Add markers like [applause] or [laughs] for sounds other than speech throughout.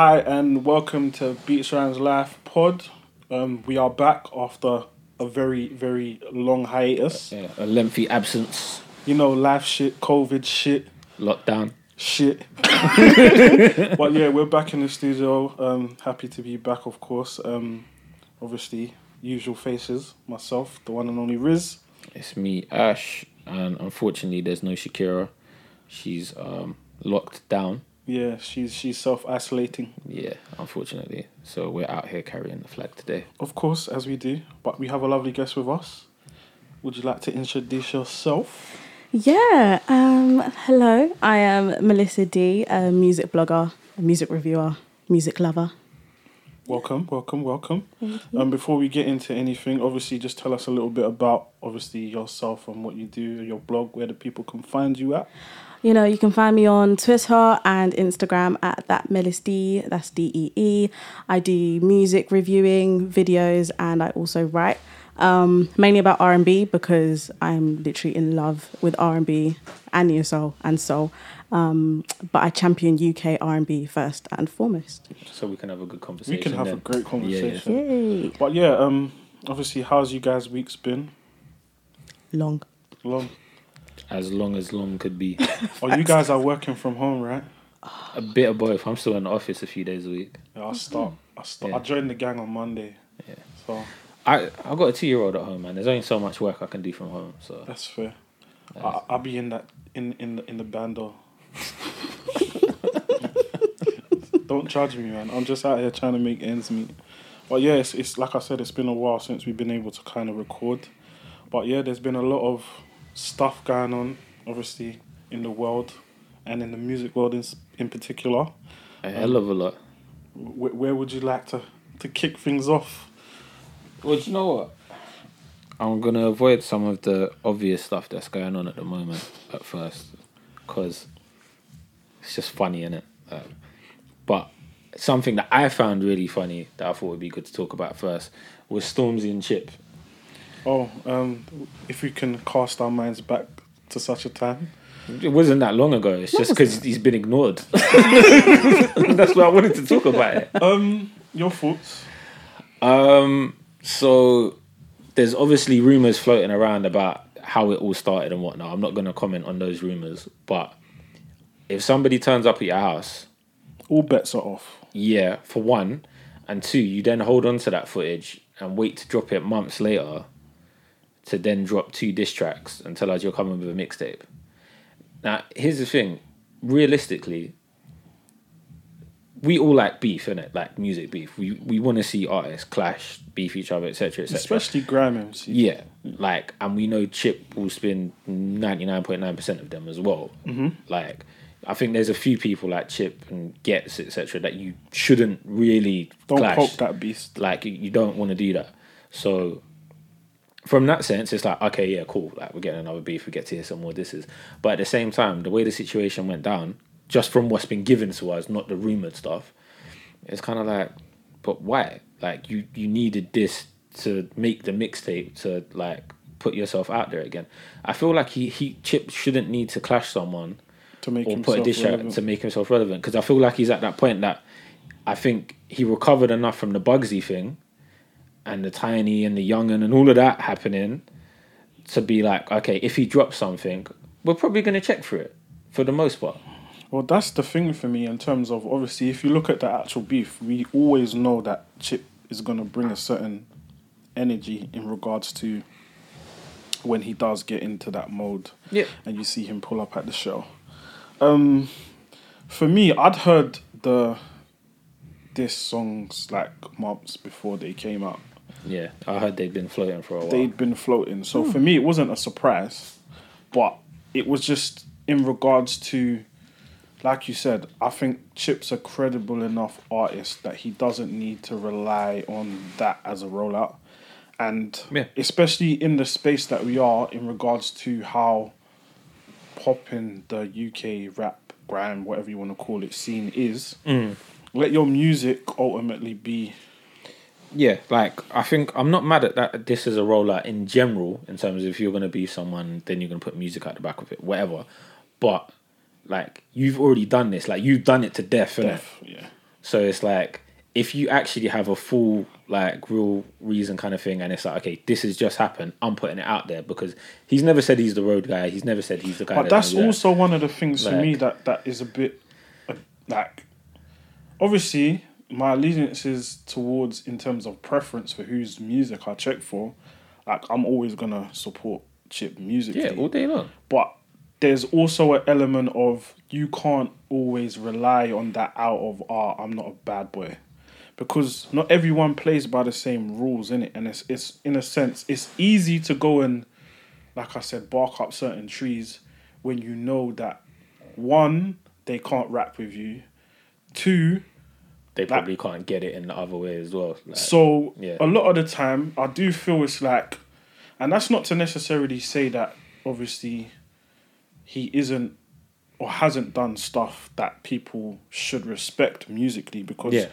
Hi and welcome to Beats Rhymes Life Pod. Um, we are back after a very very long hiatus. Yeah, a lengthy absence, You know, life shit, COVID shit, lockdown. shit. [laughs] but yeah, we're back in the studio. Um, happy to be back, of course. Um, obviously, usual faces. Myself, the one and only Riz. It's me, Ash, and unfortunately, there's no Shakira. She's um, locked down. Yeah, she's she's self isolating, Yeah, unfortunately. So we're out here carrying the flag today. of course, as we do. But we have a lovely guest with us. Would you like to introduce yourself? Yeah. Um, hello. I am Melissa D, a music blogger, a music reviewer, music lover. Welcome, welcome, welcome. Um, before we get into anything, obviously, just tell us a little bit about obviously yourself and what you do, your blog, where the people can find you at. You know, you can find me on Twitter and Instagram at that Melis D. That's D E E. I do music reviewing videos, and I also write um, mainly about R and B because I'm literally in love with R and B and neo soul and soul. Um, but I champion UK R and B first and foremost. So we can have a good conversation. We can have then. a great conversation. Yay! But yeah, um, obviously, how's you guys' weeks been? Long. Long. As long as long could be. [laughs] Oh, you guys are working from home, right? a bit of both. I'm still in the office a few days a week. Yeah, I start. I start. I Yeah. joined the gang on Monday. Yeah. So I I got a two year old at home, man. There's only so much work I can do from home. So that's fair. I, I'll be in that in in the, in the bando. [laughs] Don't judge me, man. I'm just out here trying to make ends meet. But yeah, it's, it's like I said, it's been a while since we've been able to kind of record. But yeah, there's been a lot of stuff going on, obviously, in the world and in the music world in, in particular. a hell of a lot. Where, where would you like to, to kick things off? Well, do you know what? I'm gonna avoid some of the obvious stuff that's going on at the moment at first, because it's just funny, innit? Um, but something that I found really funny that I thought would be good to talk about first was Stormzy and Chip. Oh, um, if we can cast our minds back to such a time. It wasn't that long ago. It's just because he's been ignored. [laughs] that's why I wanted to talk about it. Um, your thoughts? Um, so there's obviously rumors floating around about how it all started and whatnot. I'm not going to comment on those rumors, but if somebody turns up at your house, All bets are off. yeah, for one, and two, you then hold on to that footage and wait to drop it months later to then drop two diss tracks and tell us you're coming with a mixtape. Now, here's the thing realistically, we all like beef, innit? Like music beef. We we want to see artists clash, beef each other, etc., etc. Especially Grime MC. Yeah, like, and we know Chip will spin ninety nine point nine percent of them as well. Mm-hmm. Like, I think there's a few people like Chip and Ghetts etc. that you shouldn't really Don't clash. poke that beast. Like, you don't want to do that. So, from that sense, it's like okay, yeah, cool. Like, we're getting another beef. We get to hear some more disses. But at the same time, the way the situation went down, just from what's been given to us, not the rumored stuff, it's kind of like, but why? Like you you needed this to make the mixtape to like put yourself out there again. I feel like he he Chip shouldn't need to clash someone To make or himself put a dish out relevant. to make himself relevant because I feel like he's at that point that I think he recovered enough from the Bugzy thing and the Tinie and the Yungen and all of that happening to be like okay if he drops something we're probably going to check for it for the most part Well, that's the thing for me in terms of obviously, if you look at the actual beef, we always know that Chip is going to bring a certain energy in regards to when he does get into that mode yeah and you see him pull up at the show. Um, for me, I'd heard the diss songs like months before they came out. Yeah I heard they've been floating for a while they'd been floating. So for hmm. me, it wasn't a surprise, but it was just in regards to, like you said, I think Chip's a credible enough artist that he doesn't need to rely on that as a rollout. And Yeah. especially in the space that we are, in regards to how popping the UK rap, grime, whatever you want to call it, scene is, hmm. let your music ultimately be Yeah, like I think I'm not mad at that. This is a rollout in general, in terms of if you're gonna be someone, then you're gonna put music at the back of it, whatever. But like you've already done this, like you've done it to death, deaf. Yeah. So it's like if you actually have a full like real reason kind of thing, and it's like okay, this has just happened. I'm putting it out there because he's never said he's the road guy. He's never said he's the guy. But that's gonna do that. also one of the things for me that that is a bit uh, like obviously my allegiances towards in terms of preference for whose music I check for. Like I'm always gonna support Chip music. yeah, all day long. but there's also an element of you can't always rely on that out of art. I'm not a bad boy. Because not everyone plays by the same rules in it, and it's it's in a sense it's easy to go and, like I said, bark up certain trees when you know that one they can't rap with you, two They probably can't get it in the other way as well. Like, so yeah. a lot of the time, I do feel it's like, and that's not to necessarily say that obviously he isn't or hasn't done stuff that people should respect musically because Yeah.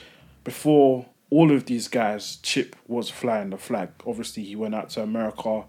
before all of these guys, Chip was flying the flag. Obviously, he went out to America.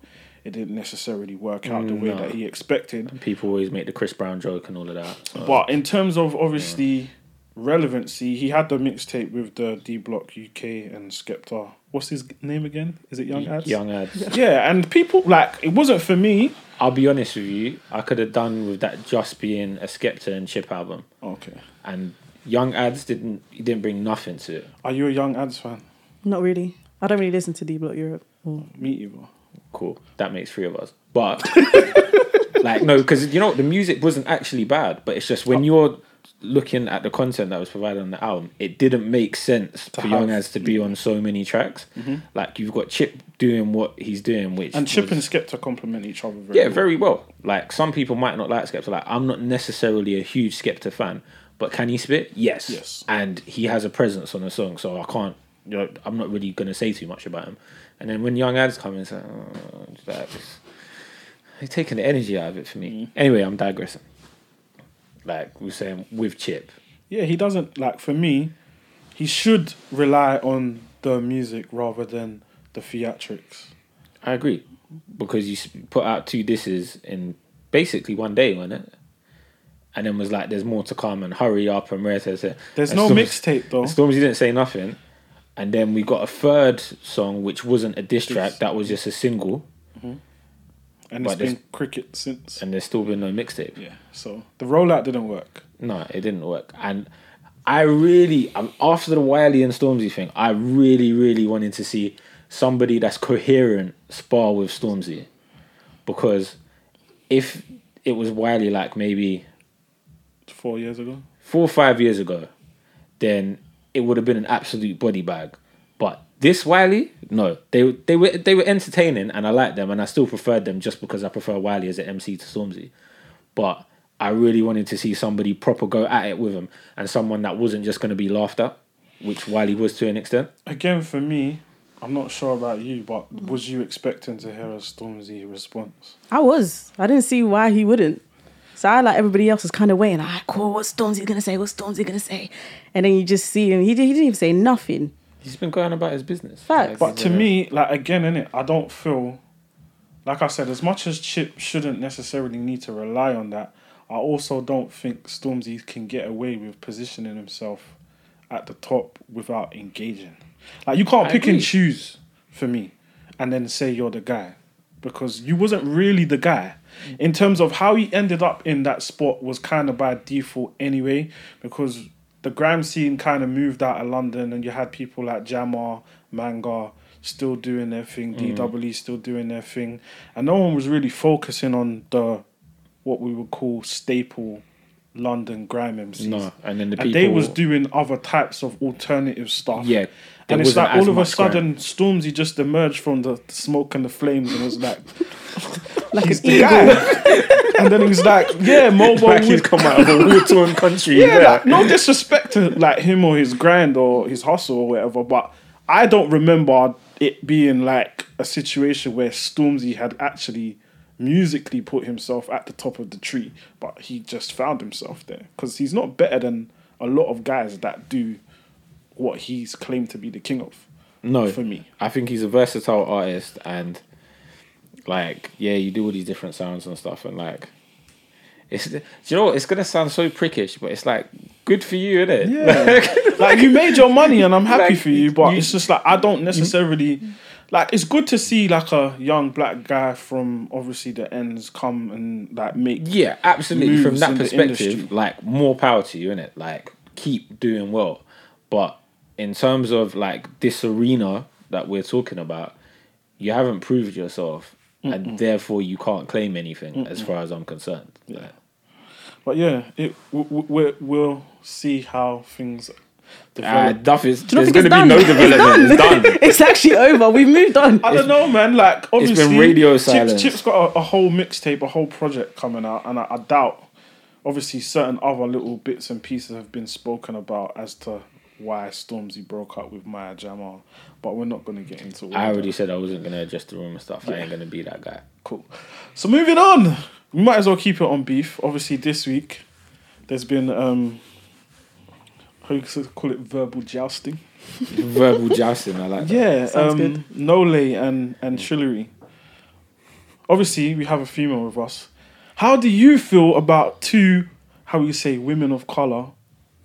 It didn't necessarily work out the mm, way no. that he expected. people always make the Chris Brown joke and all of that. So. But in terms of obviously relevancy, he had the mixtape with the D Block UK and Skepta. What's his name again? Is it Young Adz? Young Adz. Yeah, and people like it wasn't for me. I'll be honest with you. I could have done with that just being a Skepta and Chip album, Okay. and Young Adz didn't. He didn't bring nothing to it. Are you a Young Adz fan? Not really. I don't really listen to D Block Europe. Or Me either. Cool. That makes three of us. But [laughs] like no, because you know the music wasn't actually bad, but it's just when oh. you're looking at the content that was provided on the album, it didn't make sense for Young have- Adz to be on so many tracks. Mm-hmm. Like you've got Chip doing what he's doing, which And Chip was- and Skepta complement each other very Yeah, well. very well. Like some people might not like Skepta. Like I'm not necessarily a huge Skepta fan, but can he spit? Yes. Yes. And he has a presence on the song, so I can't. You know, I'm not really gonna say too much about him. And then when young Adz come in, it's like, oh, it's it's, taking the energy out of it for me. Mm. Anyway, I'm digressing. Like we were saying with Chip, Yeah, he doesn't like for me. He should rely on the music rather than the theatrics. I agree because you put out two disses in basically one day, wasn't it? And then was like, "There's more to come," and hurry up and rare to say. There's and no mixtape though. Stormzy didn't say nothing, and then we got a third song which wasn't a diss track. That was just a single, and but it's been cricket since. and there's still been no mixtape. Yeah, so the rollout didn't work. No, it didn't work. And I really, um, after the Wiley and Stormzy thing, I really, really wanted to see somebody that's coherent spar with Stormzy. Because if it was Wiley like maybe Four years ago. four or five years ago, then it would have been an absolute body bag. But this Wiley, no, they they were they were entertaining, and I liked them, and I still preferred them just because I prefer Wiley as an MC to Stormzy. But I really wanted to see somebody proper go at it with him, and someone that wasn't just going to be laughed at, which Wiley was to an extent. Again, for me, I'm not sure about you, but was you expecting to hear a Stormzy response? I was. I didn't see why he wouldn't. So I like everybody else was kind of waiting. Like, cool. What's Stormzy gonna say? What's Stormzy gonna say? And then you just see him. He, he didn't even say nothing. He's been going about his business. Facts. But to me, like again, in it, I don't feel like I said, as much as Chip shouldn't necessarily need to rely on that, I also don't think Stormzy can get away with positioning himself at the top without engaging. Like you can't I pick agree. and choose for me, and then say you're the guy because you wasn't really the guy. Mm. In terms of how he ended up in that spot was kind of by default anyway, because the grime scene kind of moved out of London, and you had people like Jammer, Manga still doing their thing, mm. DWE still doing their thing, and no one was really focusing on the what we would call staple London grime MCs. No, and then the people, and they was doing other types of alternative stuff. Yeah, and it's like all of a much grime. sudden, Stormzy just emerged from the smoke and the flames and was like, [laughs] Like he's an eagle. and then he was like, yeah, [laughs] mobile. like he's come out of a [laughs] war torn country. yeah, yeah. like, no disrespect to like him or his grind or his hustle or whatever, but I don't remember it being like a situation where Stormzy had actually musically put himself at the top of the tree, but he just found himself there because he's not better than a lot of guys that do what he's claimed to be the king of. No, for me. I think he's a versatile artist, and like, yeah, you do all these different sounds and stuff, and like, it's do you know what? It's gonna sound so prickish, but it's like good for you, innit? Yeah. [laughs] like you made your money and I'm happy Like, for you, but you- it's just like I don't necessarily like it's good to see like a young black guy from obviously the ends come and like make Yeah, absolutely. From that perspective, like more power to you, in it Like keep doing well. But in terms of like this arena that we're talking about, you haven't proved yourself, and therefore you can't claim anything, as far as I'm concerned. Yeah. But yeah, it we'll, we'll see how things Uh, duff is, Do you there's not going to be no [laughs] development. It's done. it's actually over. We've moved on. I don't know, man. Like obviously, it's been radio Chip's, silence. Chip's got a, a whole mixtape, a whole project coming out, and I, I doubt. Obviously, certain other little bits and pieces have been spoken about as to why Stormzy broke up with Maya Jama, but we're not going to get into. All I already that. said I wasn't going to adjust the room and stuff. I ain't going to be that guy. Cool. So moving on, we might as well keep it on beef. Obviously, this week there's been um, how you call it verbal jousting. [laughs] Verbal jousting, I like that. Yeah, Sounds um, good. Nolay and and Trillary. Obviously, we have a female with us. How do you feel about two, how you say, women of color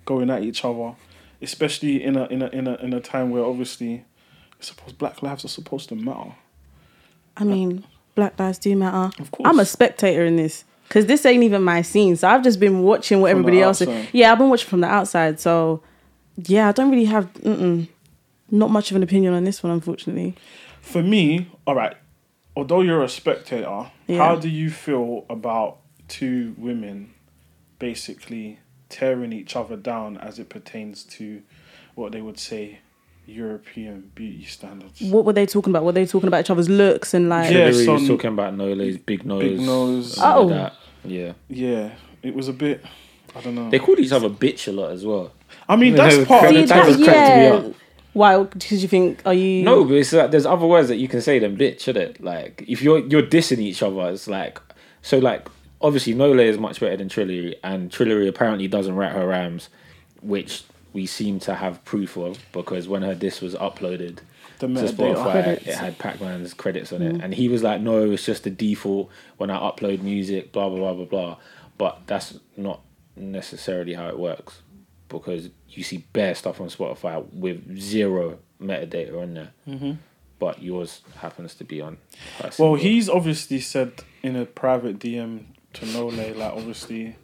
going at each other, especially in a in a in a in a time where obviously, I suppose Black lives are supposed to matter. I mean, Black Lives do matter. Of course. I'm a spectator in this because this ain't even my scene. So I've just been watching what From everybody else is. Yeah, I've been watching from the outside. So yeah, I don't really have mm-mm, not much of an opinion on this one, unfortunately. For me, all right. Although you're a spectator, Yeah. how do you feel about two women basically tearing each other down as it pertains to what they would say European beauty standards? What were they talking about? Were they talking about each other's looks and like? Yeah, Trillary so- was um, talking about Nolay's big nose. Big nose. and all Oh. That. Yeah. Yeah, it was a bit. I don't know. They called each other bitch a lot as well. I mean, Yeah, [laughs] that's part of the that that, was time. cracked me yeah. Why? Because you think are you? No, but it's like there's other words that you can say than bitch, isn't it? Like if you're you're dissing each other, it's like so like obviously Nolay is much better than Trillary, and Trillary apparently doesn't write her rhymes, which we seem to have proof of because when her diss was uploaded The to metadata. Spotify, it had Pac Man's credits on it, and he was like, "No, it's just the default when I upload music, blah blah blah blah blah." But that's not necessarily how it works because you see bare stuff on Spotify with zero metadata on there, Mm-hmm. but yours happens to be on. Well, he's obviously said in a private DM to Nolay, like obviously,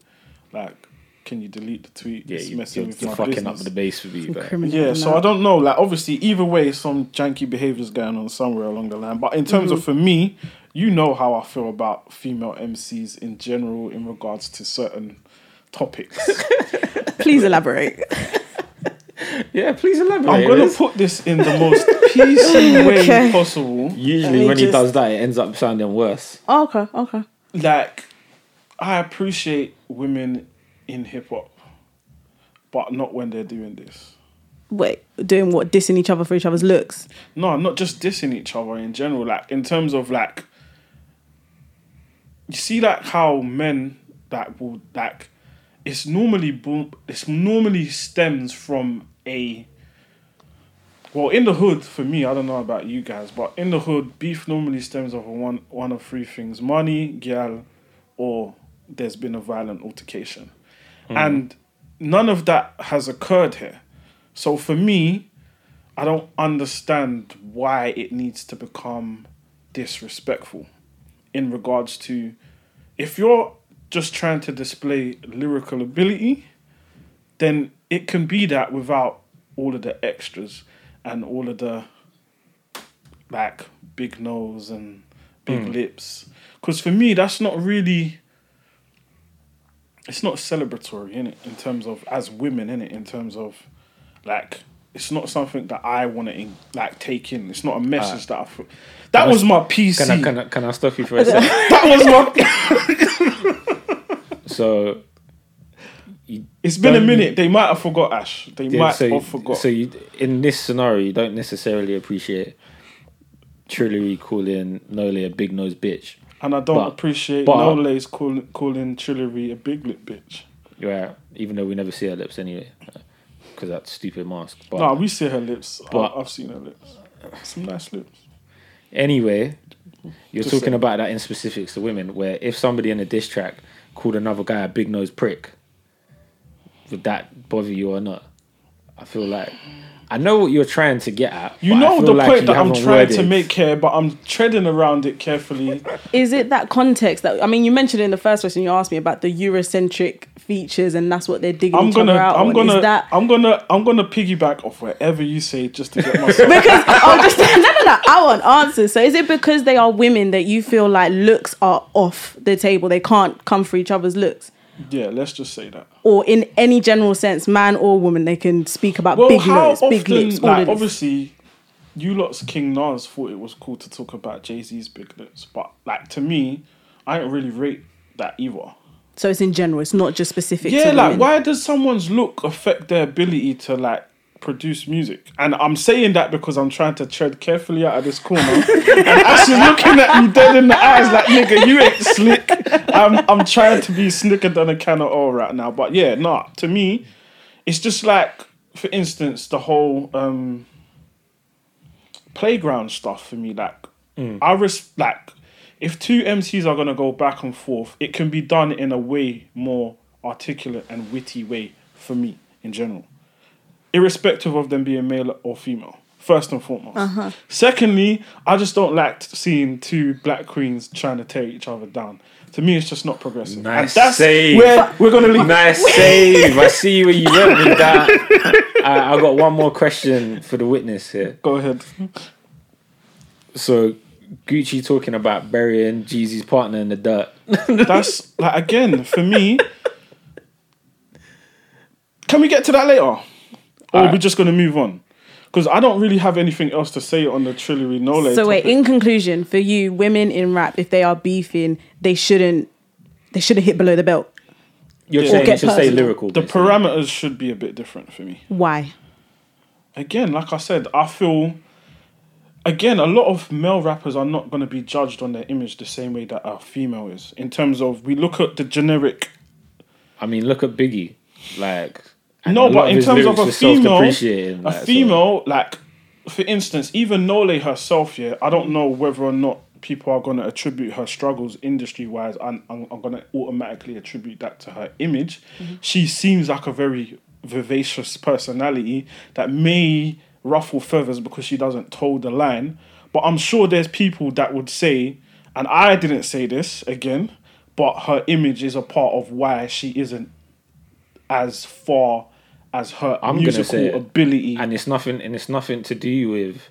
like, can you delete the tweet? yeah, It's you, messing you're with my fucking business. up the base for me. But Yeah, so. I don't know. Like, obviously, either way, some janky behaviors going on somewhere along the line. But in terms of mhm. for me, you know how I feel about female MCs in general in regards to certain topics. [laughs] Please elaborate. [laughs] yeah, please elaborate. I'm gonna put this in the most PC [laughs] way Okay. possible. Usually, me when he does that, it ends up sounding worse. Oh, okay, okay. Like, I appreciate women in hip hop, but not when they're doing this. Wait, doing what? Dissing each other for each other's looks. No, not just dissing each other in general. Like in terms of like, you see like how men that will like, it's normally boom. It's normally stems from a. Well, in the hood, for me, I don't know about you guys, but in the hood, beef normally stems off of one one of three things: money, gal, or there's been a violent altercation, Mm. and none of that has occurred here. So for me, I don't understand why it needs to become disrespectful in regards to if you're just trying to display lyrical ability, then it can be that without all of the extras and all of the like big nose and big mm. lips. Because for me, that's not really. It's not celebratory in it in terms of as women in it in terms of like it's not something that I want to like take in. It's not a message ah. that I. Feel. That I- was my PC. Can I, can I, can I stop you for a second? [laughs] that was my. so, you It's been a minute. They might have forgot Ash. They Yeah, might so, have forgot. So you, in this scenario, you don't necessarily appreciate Trillary calling Nolay a big nose bitch. And I don't but- appreciate but- Nolay's calling calling Trillary a big lip bitch. Yeah, even though we never see her lips anyway, because that stupid mask. But No, we see her lips. But- I've seen her lips. Some nice lips. anyway, you're Just talking saying. about that in specifics to women, where if somebody in a diss track called another guy a big nose prick, would that bother you or not? I feel like I know what you're trying to get at. You know the like point that I'm haven't trying to make here, but I'm treading around it carefully. Is it that context that I mean? You mentioned in the first question you asked me about the Eurocentric features, and that's what they're digging I'm gonna, other out I'm on. gonna, Is that I'm gonna, I'm gonna piggyback off whatever you say just to get [laughs] myself. because oh, just no, no, no. I want answers. So is it because they are women that you feel like looks are off the table? They can't come for each other's looks, yeah, let's just say that. or in any general sense, man or woman, they can speak about Well, big how nose, often, big lips, like obviously, you lot's King Nas thought it was cool to talk about Jay Z's big lips, but like to me, I don't really rate that either. So it's in general. It's not just specific. Yeah, to like women. why does someone's look affect their ability to like produce music? And I'm saying that because I'm trying to tread carefully out of this corner. [laughs] and Ash is looking at me dead in the eyes like, nigga, you ain't slick. I'm I'm trying to be slicker than a can of oil right now. But yeah, nah, to me, it's just like, for instance, the whole um playground stuff for me. Like, I res- like if two MCs are gonna go back and forth, it can be done in a way more articulate and witty way for me in general, irrespective of them being male or female. First and foremost. Uh-huh. Secondly, I just don't like seeing two black queens trying to tear each other down. To me, it's just not progressive. Nice and that's save. where we're gonna leave. Nice save. I see where you went with that. I, [laughs] uh, I got one more question for the witness here. Go ahead. So Gucci talking about burying Jeezy's partner in the dirt. [laughs] That's like again for me. Can we get to that later, or are we Alright. just gonna move on? Because I don't really have anything else to say on the Trillary Nolay. So wait, in conclusion, for you, women in rap, if they are beefing, they shouldn't they shouldn't hit below the belt. You're Yeah. saying Or get it should stay personal. lyrical. the basically. parameters should be a bit different for me. Why? Again, like I said, I feel. Again, a lot of male rappers are not going to be judged on their image the same way that a female is. In terms of, we look at the generic I mean, look at Biggie. Like, and No, but in his terms of a female, a like, so- female, like for instance, even Nolay herself, yeah, I don't know whether or not people are going to attribute her struggles industry wise, and I'm, I'm going to automatically attribute that to her image. She seems like a very vivacious personality that may ruffle feathers because she doesn't toe the line. But I'm sure there's people that would say, and I didn't say this again, but her image is a part of why she isn't as far as her I'm musical say it. ability. and it's nothing and it's nothing to do with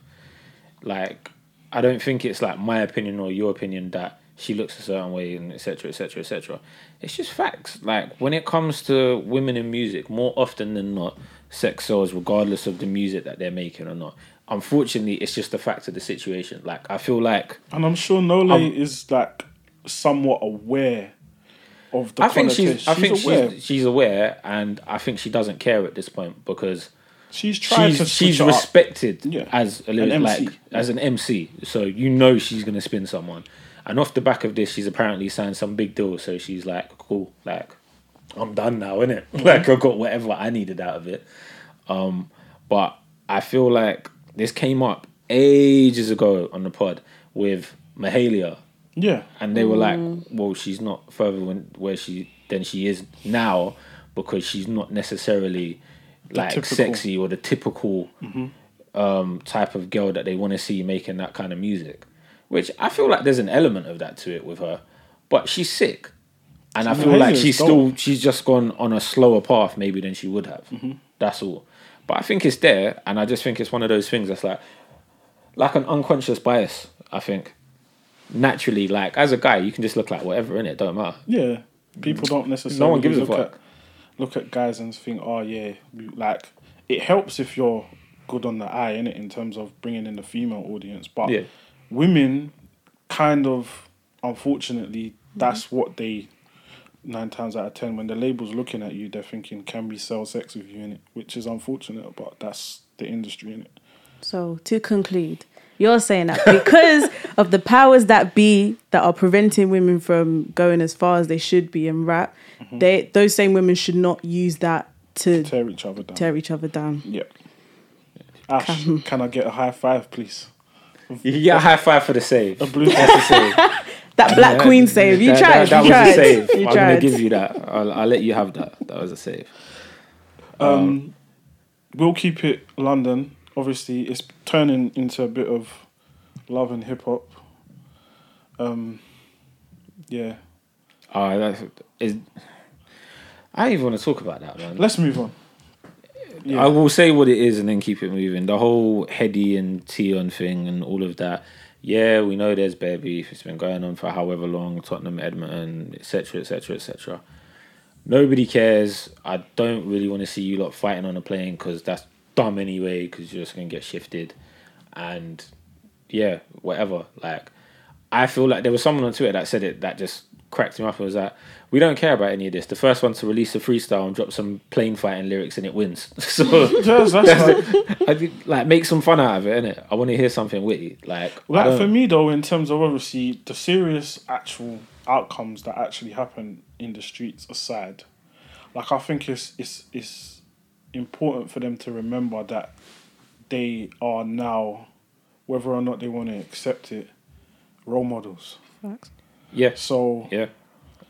like I don't think it's like my opinion or your opinion that she looks a certain way and etc etc etc it's just facts like when it comes to women in music more often than not sex sells regardless of the music that they're making or not unfortunately it's just a fact of the situation like i feel like And I'm sure Nolay is like somewhat aware of the i think she's i think aware. she's she's aware and i think she doesn't care at this point because she's trying to she's switch she's respected Yeah. as a An lyric, MC. as an MC. So you know she's gonna spin someone. And off the back of this, she's apparently signed some big deal. So she's like, cool, like I'm done now, innit? Mm-hmm. [laughs] Like I got whatever I needed out of it. Um, but I feel like this came up ages ago on the pod with Mahalia Yeah, and they were like, mm. "Well, she's not further when, where she than she is now because she's not necessarily like typical. sexy or the typical um, type of girl that they want to see making that kind of music." Which I feel like there's an element of that to it with her, but she's sick, and I feel like Mahalia's she's dope. still she's just gone on a slower path maybe than she would have. That's all. But I think it's there, and I just think it's one of those things that's like like an unconscious bias. I think naturally, like as a guy, you can just look like whatever in it. Don't matter. yeah. People don't necessarily No one gives a look fuck. at look at guys and think, oh yeah, like it helps if you're good on the eye in it in terms of bringing in the female audience, but Yeah. women kind of unfortunately Mm-hmm. that's what they nine times out of ten when the label's looking at you they're thinking can we sell sex with you in it which is unfortunate but that's the industry in it So to conclude, you're saying that because [laughs] of the powers that be that are preventing women from going as far as they should be in rap, Mm-hmm. they those same women should not use that to tear each other down tear each other down. yeah Ash, can I get a high five please You can get a high five for the save. a blue That's save. [laughs] That Black Yeah, Queen save. You that- tried. That, that you was tried. a save. You I'm tried. gonna give you that. I'll, I'll let you have that. That was a save. Um, we'll keep it London. Obviously, it's turning into a bit of love and hip hop. Um, yeah. Oh, that's is. I don't even want to talk about that, man. Let's move on. Yeah. I will say what it is and then keep it moving. The whole Headie and Tion thing and all of that. Yeah, we know there's bare beef. It's been going on for however long. Tottenham, Edmonton, etc., etc., etc. Nobody cares. I don't really want to see you lot fighting on a plane because that's dumb anyway. Because you're just gonna get shifted, and yeah, whatever. Like, I feel like there was someone on Twitter that said it that just cracked him up. It was that we don't care about any of this. The first one to release a freestyle and drop some plane fighting lyrics and it wins. [laughs] so [laughs] Yes, [laughs] that's like, I think like make some fun out of it, innit? I want to hear something witty. Like, like for me though, in terms of obviously the serious actual outcomes that actually happen in the streets aside, like I think it's it's it's important for them to remember that they are now, whether or not they want to accept it, role models. yeah, So yeah,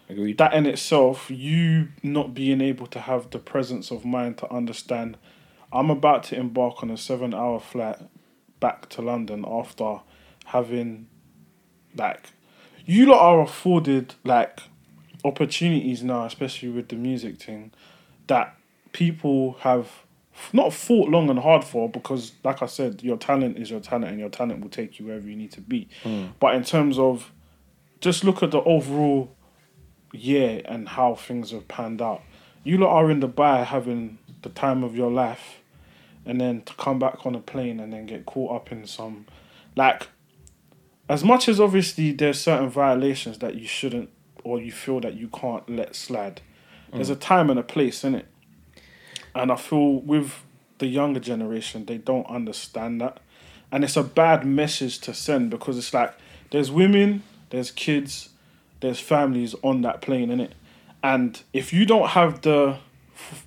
agreed. that in itself, you not being able to have the presence of mind to understand, I'm about to embark on a seven hour flight back to London after having, like, you lot are afforded, like, opportunities now, especially with the music thing, that people have not fought long and hard for because, like I said, your talent is your talent and your talent will take you wherever you need to be. Mm. But in terms of just look at the overall year and how things have panned out. You lot are in Dubai having the time of your life, and then to come back on a plane and then get caught up in some, like, as much as obviously there's certain violations that you shouldn't or you feel that you can't let slide. There's mm. a time and a place in it, and I feel with the younger generation they don't understand that, and it's a bad message to send because it's like there's women, there's kids, there's families on that plane in it and if you don't have the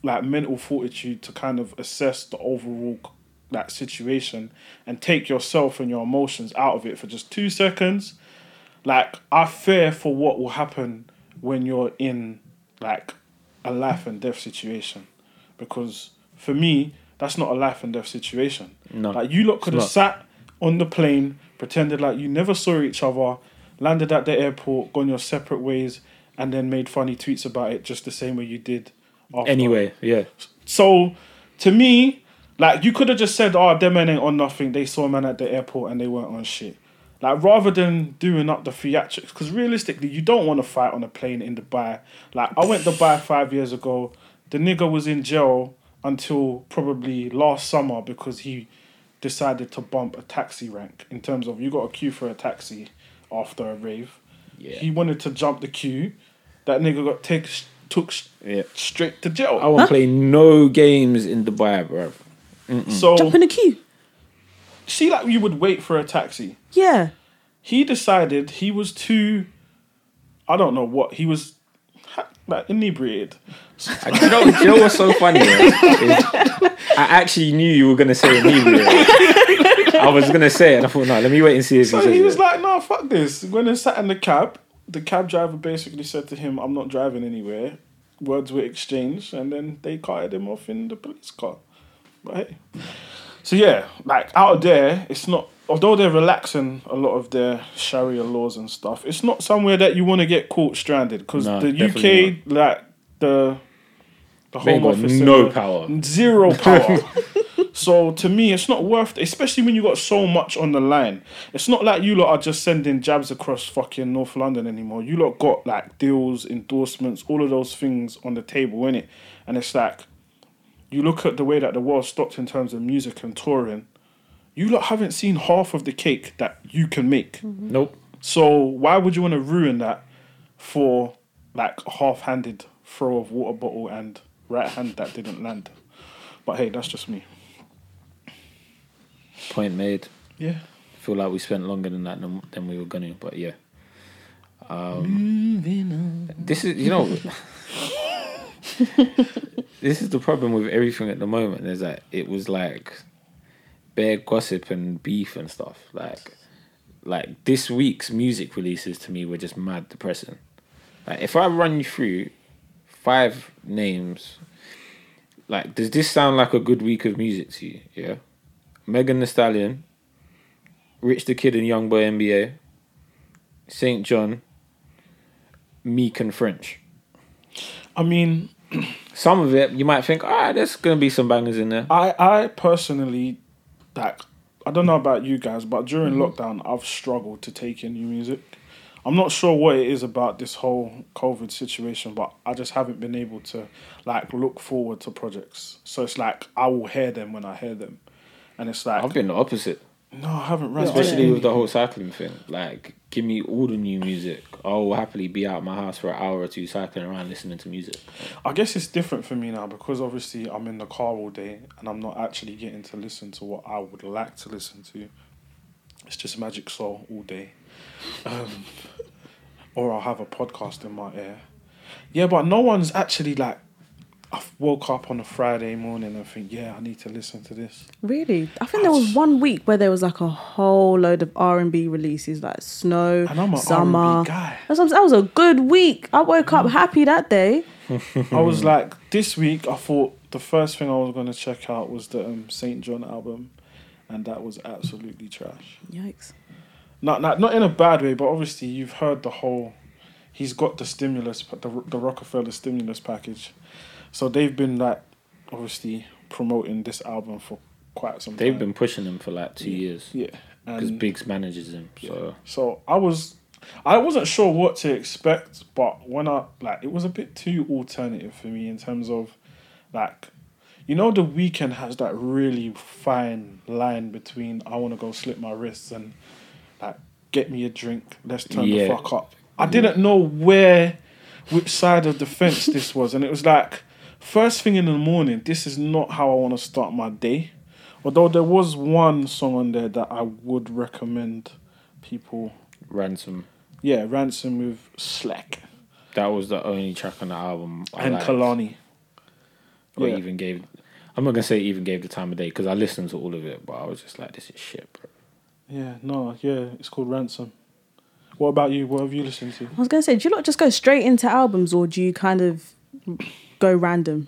like mental fortitude to kind of assess the overall that situation and take yourself and your emotions out of it for just two seconds like i fear for what will happen when you're in like a life and death situation because for me that's not a life and death situation No, like you lot could have sat on the plane pretended like you never saw each other landed at the airport gone your separate ways and then made funny tweets about it just the same way you did after. Anyway, yeah, So to me, like you could have just said, "Oh, them men ain't on nothing." They saw a man at the airport and they weren't on shit. Like rather than doing up the theatrics, because realistically, you don't want to fight on a plane in Dubai. Like I went to Dubai five years ago. The nigga was in jail until probably last summer because he decided to bump a taxi rank in terms of you got a queue for a taxi after a rave. yeah. He wanted to jump the queue. That nigga got take, took yeah. straight to jail. I won't play no games in Dubai, bro. So Jump in the queue. see like you would wait for a taxi Yeah. he decided he was too i don't know what he was ha- like inebriated I, you, know, you know what's so funny? I actually knew you were gonna say inebriate. I was gonna say it, and I thought, no, let me wait and see if so he says he was it. like no fuck this when he sat in the cab the cab driver basically said to him i'm not driving anywhere words were exchanged and then they carted him off in the police car but hey so yeah like out there it's not although they're relaxing a lot of their sharia laws and stuff it's not somewhere that you want to get caught stranded because No, the uk like the the They home office no power. zero [laughs] power. So to me it's not worth especially when you got so much on the line. It's not like you lot are just sending jabs across fucking north london anymore. You lot got like deals endorsements all of those things on the table in it and it's like you look at the way that the world stopped in terms of music and touring you lot haven't seen half of the cake that you can make Nope. so why would you want to ruin that for like a half-handed throw of water bottle and right hand that didn't land but hey that's just me Point made. yeah feel like we spent longer than that than, than we were gonna, but yeah. Um, this is you know. [laughs] this is the problem with everything at the moment. Is that it was like bare gossip and beef and stuff. Like, like this week's music releases to me were just mad depressing. Like, if I run you through five names, like, does this sound like a good week of music to you? Yeah. Megan Thee Stallion, Rich the Kid and Young Boy NBA, Saint John, Meek and French. I mean, Some of it you might think, ah, there's gonna be some bangers in there. I I personally like I don't know about you guys, but during Mm-hmm. lockdown I've struggled to take in new music. I'm not sure what it is about this whole COVID situation, but I just haven't been able to like look forward to projects. So it's like I will hear them when I hear them. And it's like I've been the opposite. no, I haven't read Especially with the whole cycling thing. Like, give me all the new music. I'll happily be out my house for an hour or two cycling around listening to music. I guess it's different for me now because obviously I'm in the car all day and I'm not actually getting to listen to what I would like to listen to. It's just Magic Soul all day. Um, or I'll have a podcast in my ear. Yeah, but no one's actually like, I woke up on a Friday morning and think, yeah, I need to listen to this. Really? I think there was one week where there was like a whole load of R and B releases, like Snow, And I'm an Summer. Guy. That's what I'm saying. That was a good week. I woke up happy that day. [laughs] I was like, this week, I thought the first thing I was going to check out was the um, St. John album, and that was absolutely trash. Yikes. not not not in a bad way, but obviously you've heard the whole. He's got the stimulus, the the Rockefeller stimulus package, so they've been like, obviously promoting this album for quite some time. They've time. been pushing them for like two years yeah, because Biggs manages them. So so I was, I wasn't sure what to expect, but when I like, it was a bit too alternative for me in terms of, like, you know, the Weeknd has that really fine line between I want to go slit my wrists and, like, get me a drink, let's turn Yeah. the fuck up. I didn't know where, which side of the fence this was, and it was like, first thing in the morning, this is not how I want to start my day. Although there was one song on there that I would recommend people ransom. yeah, Ransom with Slack That was the only track on the album. I and liked. Kehlani. Or Yeah. even gave. I'm not gonna say even gave the time of day because I listened to all of it, but I was just like, this is shit, bro. Yeah, no, yeah, it's called Ransom. What about you? What have you listened to? I was gonna say, do you not just go straight into albums, or do you kind of go random?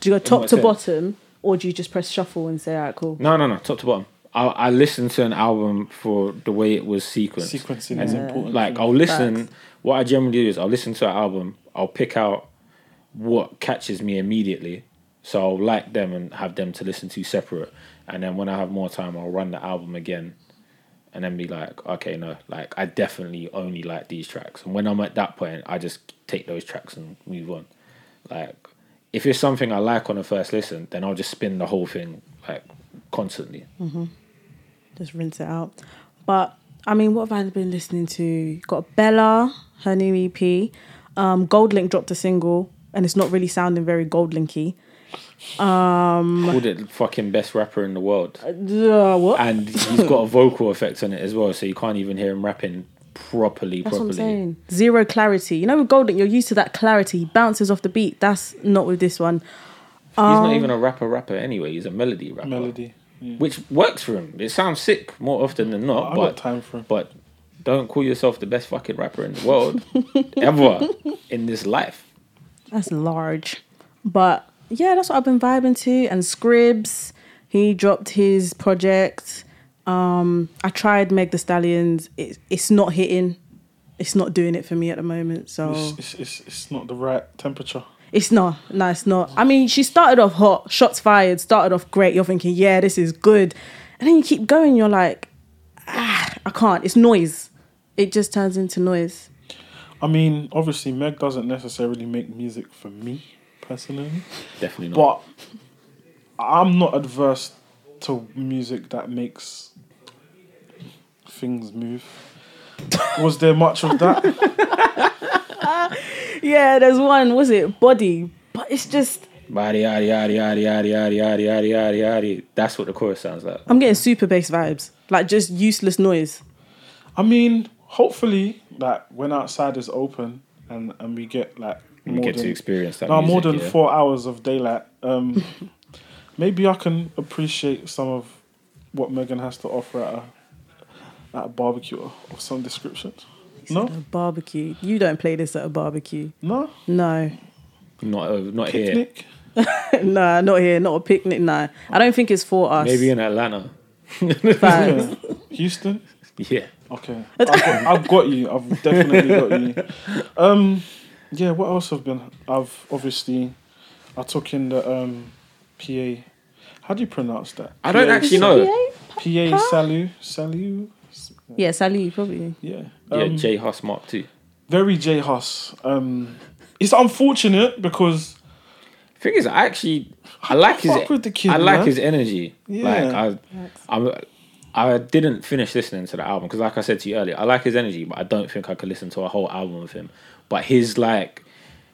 Do you go top to sense? bottom, or do you just press shuffle and say, "Alright, cool"? No, no, no, top to bottom. I, I listened to an album for the way it was sequenced. Sequencing is Yeah. important. Like I'll listen. Facts. What I generally do is I'll listen to an album. I'll pick out what catches me immediately. So I'll like them and have them to listen to separate. And then when I have more time, I'll run the album again, and then be like, okay, no, like I definitely only like these tracks. And when I'm at that point, I just take those tracks and move on. Like if it's something I like on the first listen, then I'll just spin the whole thing like constantly. Just rinse it out. But I mean, what have I been listening to? Got Bella, her new EP. Um, Goldlink dropped a single, and it's not really sounding very Goldlinky. Called it fucking best rapper in the world. Uh, and he's got a vocal effect on it as well, so you can't even hear him rapping properly. That's what I'm properly. saying. Zero clarity. You know, with Goldlink, you're used to that clarity. He bounces off the beat. That's not with this one. He's not um, even a rapper rapper anyway. He's a melody rapper, Melody. Yeah. which works for him. It sounds sick more often than not. I but got time for him. but don't call yourself the best fucking rapper in the world [laughs] ever in this life. That's large. But yeah, that's what I've been vibing to. And Scribs, he dropped his project. Um, I tried Meg the Stallions. It, it's not hitting. It's not doing it for me at the moment. So It's, it's, it's, it's not the right temperature. it's not. No, it's not. I mean, she started off hot, shots fired, started off great. You're thinking, yeah, this is good. And then you keep going, you're like, ah, I can't. It's noise. It just turns into noise. I mean, obviously, Meg doesn't necessarily make music for me personally, Definitely not. but I'm not adverse to music that makes things move. [laughs] Was there much of that? [laughs] Yeah, there's one, was it? Body. But it's just, Body, yaddy, yaddy, yaddy, yaddy, yaddy, yaddy, yaddy, yaddy, yaddy. That's what the chorus sounds like. I'm getting super bass vibes. Like just useless noise. I mean, hopefully, like when outside is open and and we get like We more get than to experience that. no, music, more than yeah. four hours of daylight. Um, [laughs] maybe I can appreciate some of what Megan has to offer at a at a barbecue of some description. No, a barbecue. You don't play this at a barbecue. no, No. Not, uh, not here. picnic. [laughs] nah, not here, not a picnic. No, I don't think it's for us. Maybe in Atlanta. Facts. Yeah. [laughs] Houston. Yeah. Okay, I've got, I've got you. I've definitely got you. Um, yeah. What else have been? I've obviously, I took in the um, PA. How do you pronounce that? I don't PA actually know. PA Salieu Salieu. Yeah, Sally, probably. Yeah. Yeah, Um, J Hus Mark too. very J Hus. Um, it's unfortunate because Thing is, I actually I like his with the kid, I like man. his energy. Yeah. Like I, I'm, I didn't finish listening to the album because, like I said to you earlier, I like his energy, but I don't think I could listen to a whole album of him. But his like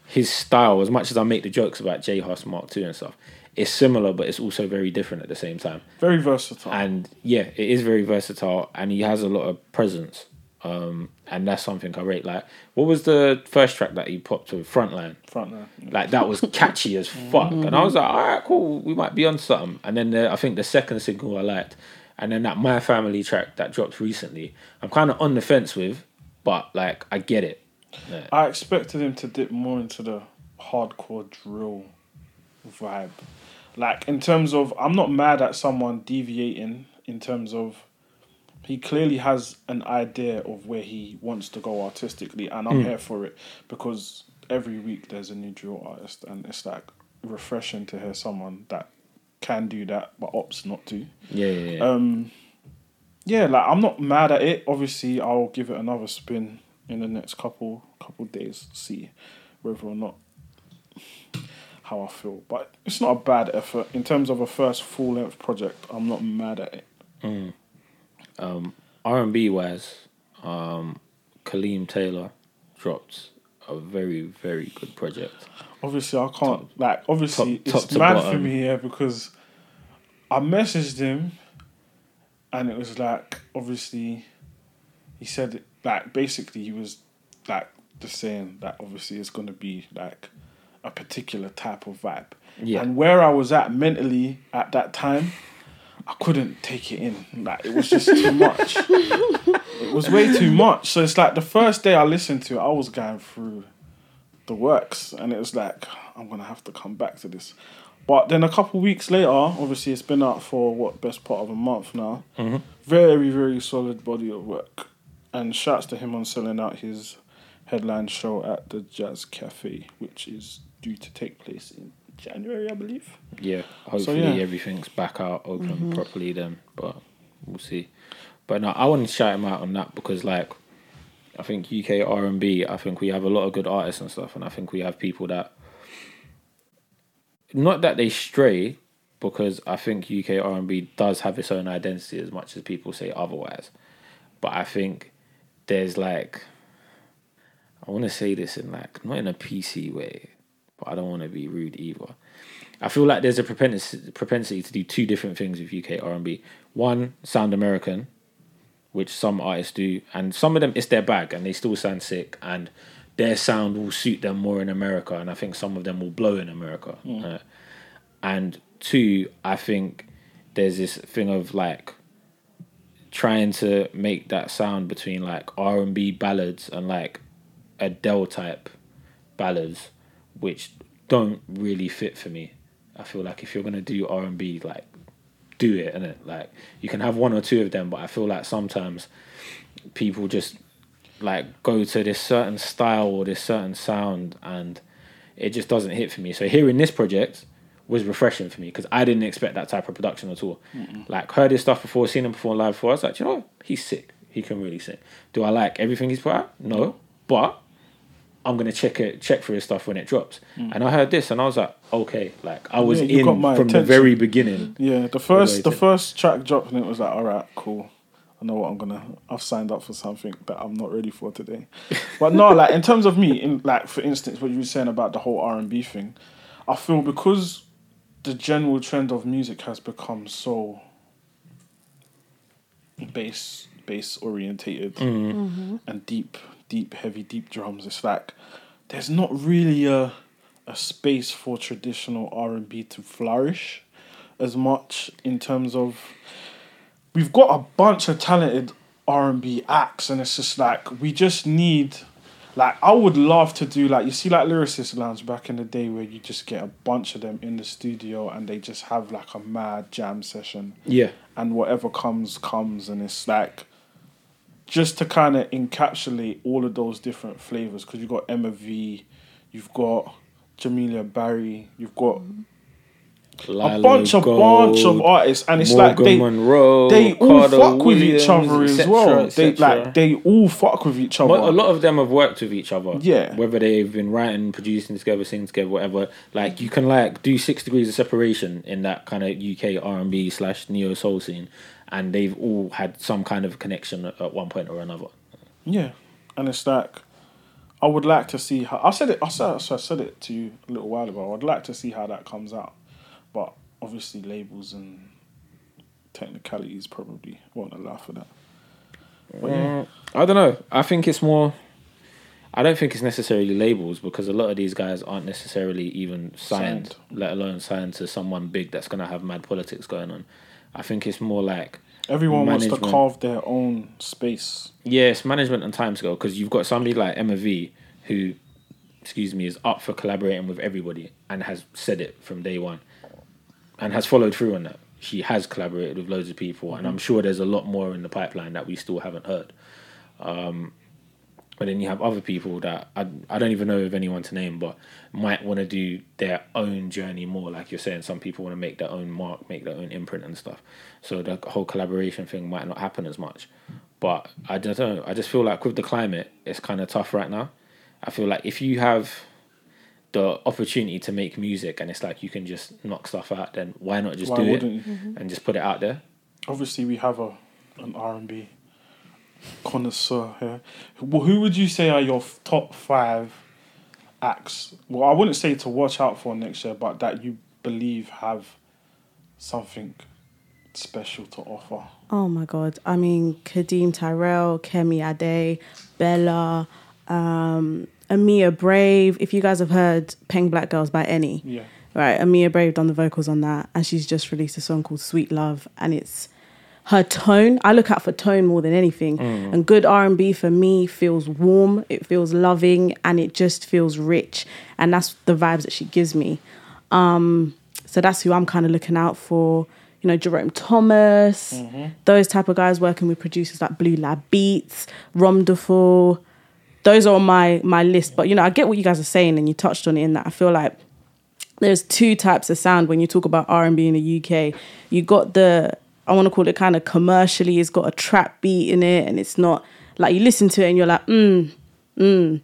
his style, as much as I make the jokes about J Hus Mark II and stuff, it's similar, but it's also very different at the same time. very versatile. And yeah, it is very versatile, and he has a lot of presence. Um, and that's something I rate. Like, what was the first track that he popped to Frontline? Frontline. Like that was catchy as [laughs] fuck, and I was like, all right, cool, we might be on something. And then the, I think the second single I liked, and then that My Family track that dropped recently, I'm kind of on the fence with, but like I get it. Yeah. I expected him to dip more into the hardcore drill vibe. Like in terms of I'm not mad at someone deviating in terms of he clearly has an idea of where he wants to go artistically and I'm here for it because every week there's a new drill artist and it's like refreshing to hear someone that can do that but opts not to. Yeah, yeah, yeah. Um, yeah, like I'm not mad at it. Obviously, I'll give it another spin in the next couple couple days, see whether or not how I feel. But it's not a bad effort in terms of a first full length project. I'm not mad at it. um, R and B wise, um, Kaleem Taylor dropped a very very good project. Obviously, I can't like. Obviously, top- top it's mad for me here because I messaged him, and it was like obviously, he said like basically he was like just saying that obviously it's gonna be like a particular type of vibe. Yeah. And where I was at mentally at that time, I couldn't take it in. Like it was just too [laughs] much. it was way too much. So it's like the first day I listened to it, I was going through the works and it was like i'm gonna have to come back to this but then a couple weeks later obviously it's been out for what best part of a month now mm-hmm. very very solid body of work and shouts to him on selling out his headline show at the jazz cafe which is due to take place in january i believe Yeah, hopefully yeah. everything's back out open mm-hmm. properly then, but we'll see. But no, I want to shout him out on that because like I think UK R and B, I think we have a lot of good artists and stuff, and I think we have people that not that they stray, because I think UK R and B does have its own identity as much as people say otherwise. But I think there's like I want to say this in like not in a PC way, but I don't want to be rude either. I feel like there's a propensity propensity to do two different things with UK R and B. One, sound American, which some artists do, and some of them it's their bag and they still sound sick and their sound will suit them more in America, and I think some of them will blow in America. Uh, and two, I think there's this thing of like trying to make that sound between like R and B ballads and like Adele type ballads, which don't really fit for me. I feel like if you're gonna do R and B, like do it, and it like you can have one or two of them, but I feel like sometimes people just like go to this certain style or this certain sound, and it just doesn't hit for me. So hearing this project was refreshing for me because I didn't expect that type of production at all. Like heard his stuff before, seen him perform live before. I was like, you know, what? he's sick. He can really sing. Do I like everything he's put out? No, but I'm gonna check it, check for his stuff when it drops. Hmm. And I heard this, and I was like, okay, like I was Yeah, you got in my from the very beginning. yeah the first the Overrated. first track dropped and it was like all right cool I know what I'm gonna. I've signed up for something that I'm not ready for today. [laughs] But no, like in terms of me, in like for instance, what you were saying about the whole R and B thing, I feel because the general trend of music has become so bass bass orientated mm-hmm. mm-hmm. and deep deep heavy deep drums. It's like there's not really a a space for traditional R and B to flourish as much in terms of we've got a bunch of talented R and B acts, and it's just like we just need Like I would love to do like you see like lyricist lounge back in the day where you just get a bunch of them in the studio and they just have like a mad jam session Yeah. and whatever comes comes and it's like just to kind of encapsulate all of those different flavors because you've got Emmavie, you've got Jamilah Barry, you've got a bunch of Gold, bunch of artists and it's Morgan like they Monroe, they all Carter fuck with each other as well. They like they all fuck with each other. But a lot of them have worked with each other. Yeah. Whether they've been writing, producing together, singing together, whatever. Like you can like do six degrees of separation in that kind of UK R and B slash neo soul scene, and they've all had some kind of connection at, at one point or another. Yeah, and it's like I would like to see how I said it. I said, I said it to you a little while ago. I'd like to see how that comes out, but obviously labels and technicalities probably won't allow for that. But yeah, Mm, I don't know. I think it's more. I don't think it's necessarily labels because a lot of these guys aren't necessarily even signed, Signed. let alone signed to someone big that's gonna have mad politics going on. I think it's more like everyone wants to carve their own space. Yes, management and timescale because you've got somebody like Emmavie who, excuse me, is up for collaborating with everybody and has said it from day one and has followed through on that. She has collaborated with loads of people, and I'm sure there's a lot more in the pipeline that we still haven't heard. Um, but then you have other people that I, I don't even know of anyone to name, but might want to do their own journey more. Like you're saying, some people want to make their own mark, make their own imprint and stuff. So the whole collaboration thing might not happen as much. But I don't know. I just feel like with the climate, it's kind of tough right now. I feel like if you have the opportunity to make music and it's like you can just knock stuff out, then why not just Why do it you? and just put it out there? Obviously, we have a an R and B connoisseur here. Well, who would you say are your top five acts? Well, I wouldn't say to watch out for next year, but that you believe have something special to offer. Oh my god! I mean, Kadeem Tyrell, Kemi Ade, Bella, um, Amia Brave. If you guys have heard "Peng Black Girls" by ENNY, Yeah. right? Amia Brave done the vocals on that, and she's just released a song called "Sweet Love," and it's her tone. I look out for tone more than anything. And good R and B for me feels warm, it feels loving, and it just feels rich, and that's the vibes that she gives me. Um, so that's who I'm kind of looking out for. You know, Jerome Thomas, those type of guys working with producers like Blue Lab Beats, Romderful. Those are on my my list. But you know, I get what you guys are saying, and you touched on it in that. I feel like there's two types of sound when you talk about R and B in the UK. You got the I want to call it kind of commercially. It's got a trap beat in it, and it's not like you listen to it and you're like, mm, mm,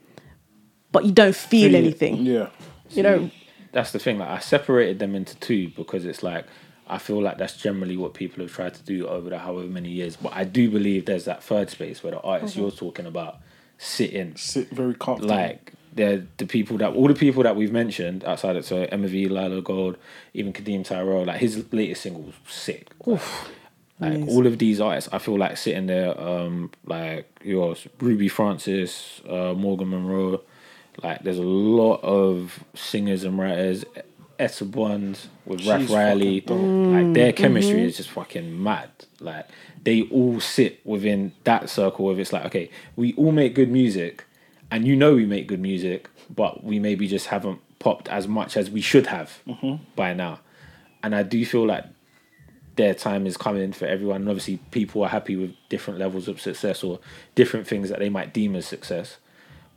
but you don't feel anything. Yeah. You know, that's the thing. Like I separated them into two because it's like I feel like that's generally what people have tried to do over the however many years. But I do believe there's that third space where the artists you're talking about sit in. Sit very comfortable. Like they're the people that all the people that we've mentioned outside of so Emmavie, Lila Gold, even Kadeem Tyrell, like his latest single was sick. Like Amazing. all of these artists, I feel like sitting there, um, like yours, Ruby Francis, uh, Morgan Monroe. Like there's a lot of singers and writers. Etta Bond with Raf She's Riley, fucking like their chemistry is just fucking mad. Like they all sit within that circle of it's like okay, we all make good music, and you know we make good music, but we maybe just haven't popped as much as we should have mm-hmm. by now. And I do feel like their time is coming for everyone. And obviously, people are happy with different levels of success or different things that they might deem as success.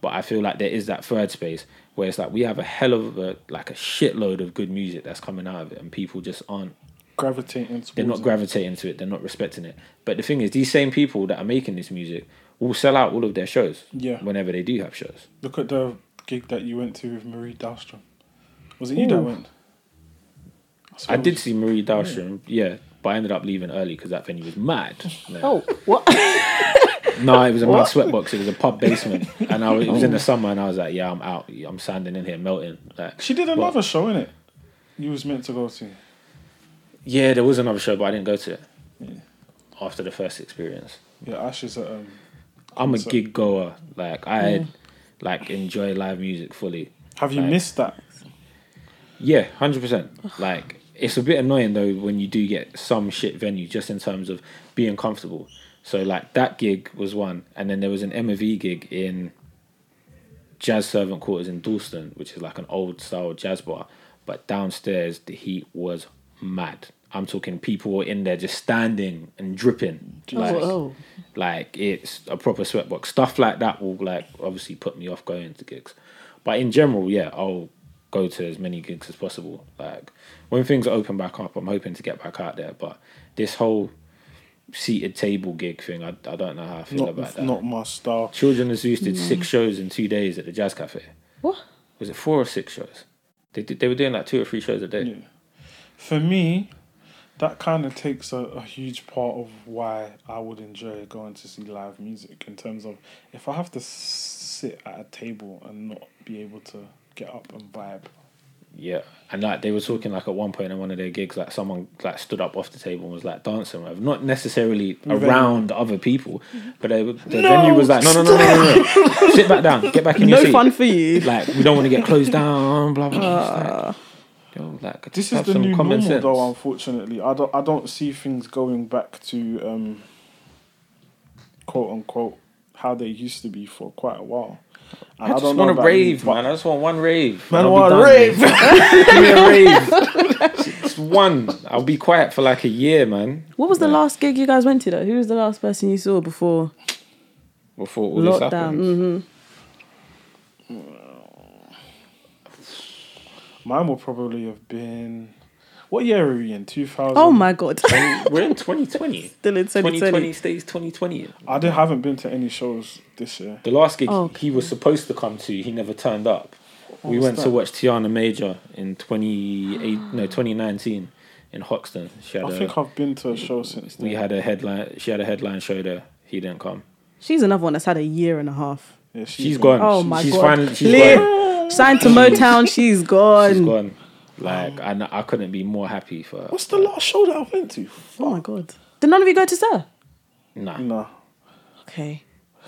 But I feel like there is that third space where it's like we have a hell of a like a shitload of good music that's coming out of it, and people just aren't. Gravitating They're not it. gravitating to it. They're not respecting it. But the thing is, these same people that are making this music will sell out all of their shows. Yeah. Whenever they do have shows. Look at the gig that you went to with Marie Dahlstrom. Was it you that went? swear I did see Marie Dahlstrom, yeah, but I ended up leaving early because that venue was mad. [laughs] No. oh what? [laughs] No, it was a mad sweatbox. It was a pub basement, and I was, it was in the summer, and I was like, "Yeah, I'm out. I'm standing in here melting." Like, She did What? another show, in it. You was meant to go to. yeah, there was another show, but I didn't go to it after the first experience. Yeah, Ashes at um. I'm a gig goer. Like I, like enjoy live music fully. Have you Like- missed that? Yeah, hundred percent. Like it's a bit annoying though when you do get some shit venue just in terms of being comfortable. So like that gig was one, and then there was an MV gig in Jazz Servant Quarters in Dalston, which is like an old style jazz bar. But downstairs, the heat was mad. I'm talking people in there just standing and dripping. Oh, like, oh. like it's a proper sweatbox. Stuff like that will like obviously put me off going to gigs. But in general, yeah, I'll go to as many gigs as possible. Like when things open back up, I'm hoping to get back out there. But this whole seated table gig thing, I, I don't know how I feel Not, about that. not my style. Children of Zeus did six mm. shows in two days at the Jazz Cafe. What? Was it four or six shows? They did, they were doing like two or three shows a day. Yeah. For me, that kind of takes a, a huge part of why I would enjoy going to see live music in terms of if I have to sit at a table and not be able to get up and vibe. Yeah, and like they were talking like at one point in one of their gigs, like someone like stood up off the table and was like dancing, whatever. not necessarily around other people, but they, the No, venue was like, no, no, no, no, no, no, [laughs] sit back down, get back in your No seat. No fun for you. Like we don't want to get closed down, blah blah. blah. It's like, yo, like This is the new common normal, sense. though. Unfortunately, I don't. I don't see things going back to um, quote unquote how they used to be for quite a while. And I just don't want know to about you, rave, man. I just want one rave. Man, and I'll want a rave. man. [laughs] Give me a rave. Just one. I'll be quiet for like a year, man. What was the last gig you guys went to though? Who was the last person you saw before Before all this lockdown? happened. hmm Mine will probably have been. What year are we in? Two thousand. Oh my god. We're in 2020. [laughs] Still in 2020 2020. stays 2020. I didn't, haven't been to any shows this year. The last gig Oh, he was supposed to come to, he never turned up. we was went to watch Tiana Major in 28, no 2019 in Hoxton. She had I a, think I've been to a show since then. we had a headline. She had a headline show there. He didn't come. She's another one that's had a year and a half. Yeah, She's gone. Oh my she's god. Finally, she's Leah, gone. Signed to Motown, [laughs] she's gone. She's gone. Like, and I couldn't be more happy for her. What's the last show that I went to? Oh my god. Did none of you go to Sir? Nah. Nah. Okay.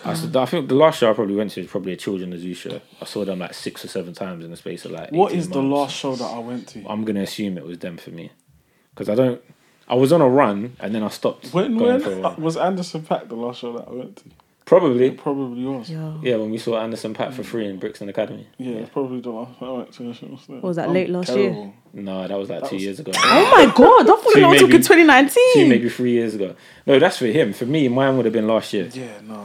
I, said, I think the last show I probably went to was probably a Children of Zeus show. I saw them like six or seven times in the space of like. What 18 is the months. last show that I went to? I'm gonna assume it was them for me, because I don't. I was on a run and then I stopped. When going for a when [laughs] while. was Anderson Paak the last show that I went to? Probably, It probably was. Yeah, yeah. When we saw Anderson Paak for free in Brixton Academy. Yeah, it's probably the last I went to. a show. What was that, late last year? No, that was like That two was- years ago. Oh my god, I thought Two we were maybe- talking 2019. two, maybe three years ago. No, that's for him. For me, mine would have been last year. Yeah, no.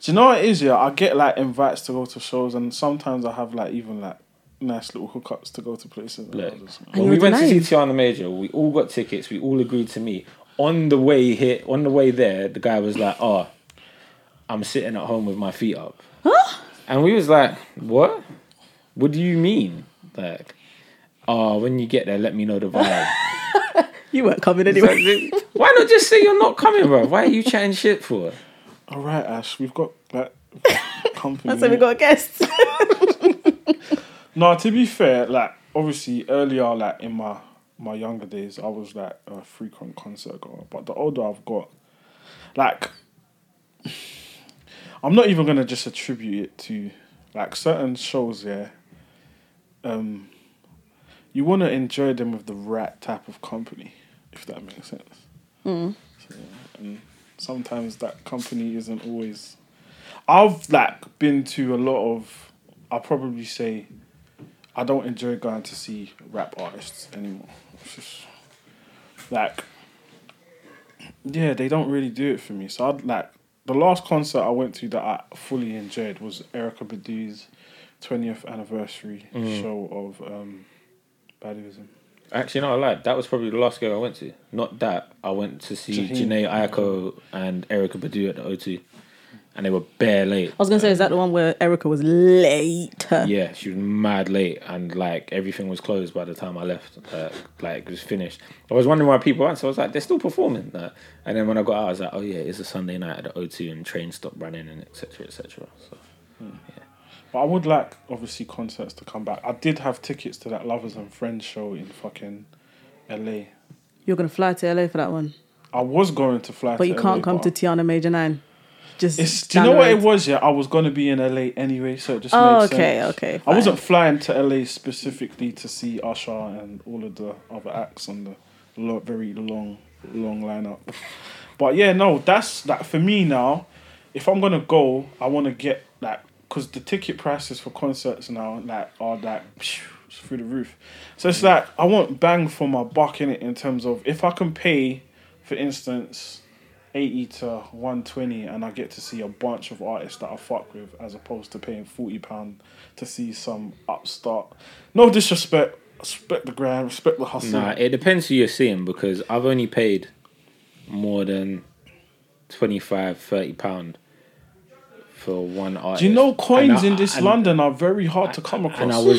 Do you know what it is? Yeah, I get like invites to go to shows, and sometimes I have like even like nice little hookups to go to places. and Look, I'll just- when you we were went to see denying. Tiana Major, we all got tickets. We all agreed to meet. On the way here, on the way there, the guy was like, "Oh, I'm sitting at home with my feet up," and we was like, "What? What do you mean?" Like, "Oh, when you get there, let me know the vibe." [laughs] You weren't coming anyway. like, Why not just say you're not coming, bro? Why are you chatting shit for? All right, Ash, we've got like [laughs] company. That's when we got a guest. [laughs] No, to be fair, like obviously earlier, like in my my younger days, I was like a frequent concert goer. But the older I've got, like, I'm not even gonna just attribute it to like certain shows. Yeah, um, you want to enjoy them with the right type of company, if that makes sense. So, and sometimes that company isn't always. I've like been to a lot of. I'll probably say I don't enjoy going to see rap artists anymore. Just like, yeah, they don't really do it for me. So I'd like the last concert I went to that I fully enjoyed was Erykah Badu's twentieth anniversary show of um, Baduizm. Actually, no, I lied. That was probably the last gig I went to. Not that. I went to see Jaheim. Jhené Aiko and Erica Badu at the O2. And they were bare late. I was gonna say, is that the one where Erykah was late? Yeah, she was mad late, and like everything was closed by the time I left. Uh, like it was finished. I was wondering why people aren't. So I was like, they're still performing. Uh, and then when I got out, I was like, oh yeah, it's a Sunday night at the O2, and trains stopped running, and etc. etc. So But I would like obviously concerts to come back. I did have tickets to that Lovers and Friends show in fucking LA. You're gonna fly to LA for that one, I was going to fly, but to you can't LA, come to but Tiana Major Nine. Just It's, do you know what it was? Yeah, I was going to be in LA anyway, so it just Oh, made okay, sense. okay. I wasn't flying to LA specifically to see Usher and all of the other acts on the lo- very long, long lineup. But yeah, no, that's that for me now. If I'm gonna go, I want to get like because the ticket prices for concerts now like are like through the roof. So it's mm. like I want bang for my buck in it in terms of if I can pay, for instance, eighty to one twenty, and I get to see a bunch of artists that I fuck with, as opposed to paying forty pound to see some upstart. No disrespect, respect the grind, respect the hustle. Nah, it depends who you're seeing because I've only paid more than 25 30 pound for one artist. Do you know coins I- in this and- London are very hard to come across? And I was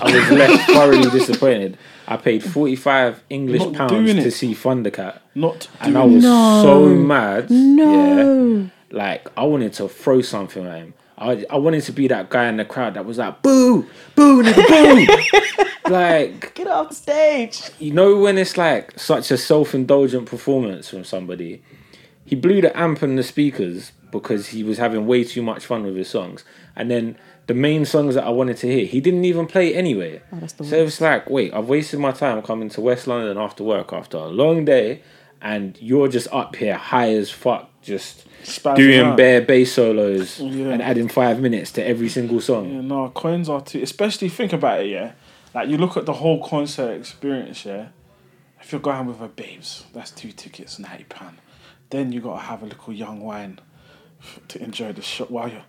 I was left [laughs] thoroughly disappointed. I paid 45 English Not pounds to see Thundercat. not And I was No. so mad. Yeah. No. Like I wanted to throw something at him. I I wanted to be that guy in the crowd that was like, boo, boo, nigga, boo. [laughs] like Get off the stage. you know when it's like such a self-indulgent performance from somebody he blew the amp and the speakers because he was having way too much fun with his songs and then the main songs that i wanted to hear he didn't even play anyway Oh, that's the so it was like wait i've wasted my time coming to west london after work after a long day and you're just up here high as fuck just Spazzing doing out. bare bass solos Yeah. and adding five minutes to every single song Yeah, no, coins are too. Especially think about it, yeah. Like you look at the whole concert experience, yeah. If you're going with a babes, that's two tickets, ninety pound. Then you gotta have a little young wine f- to enjoy the show while you're.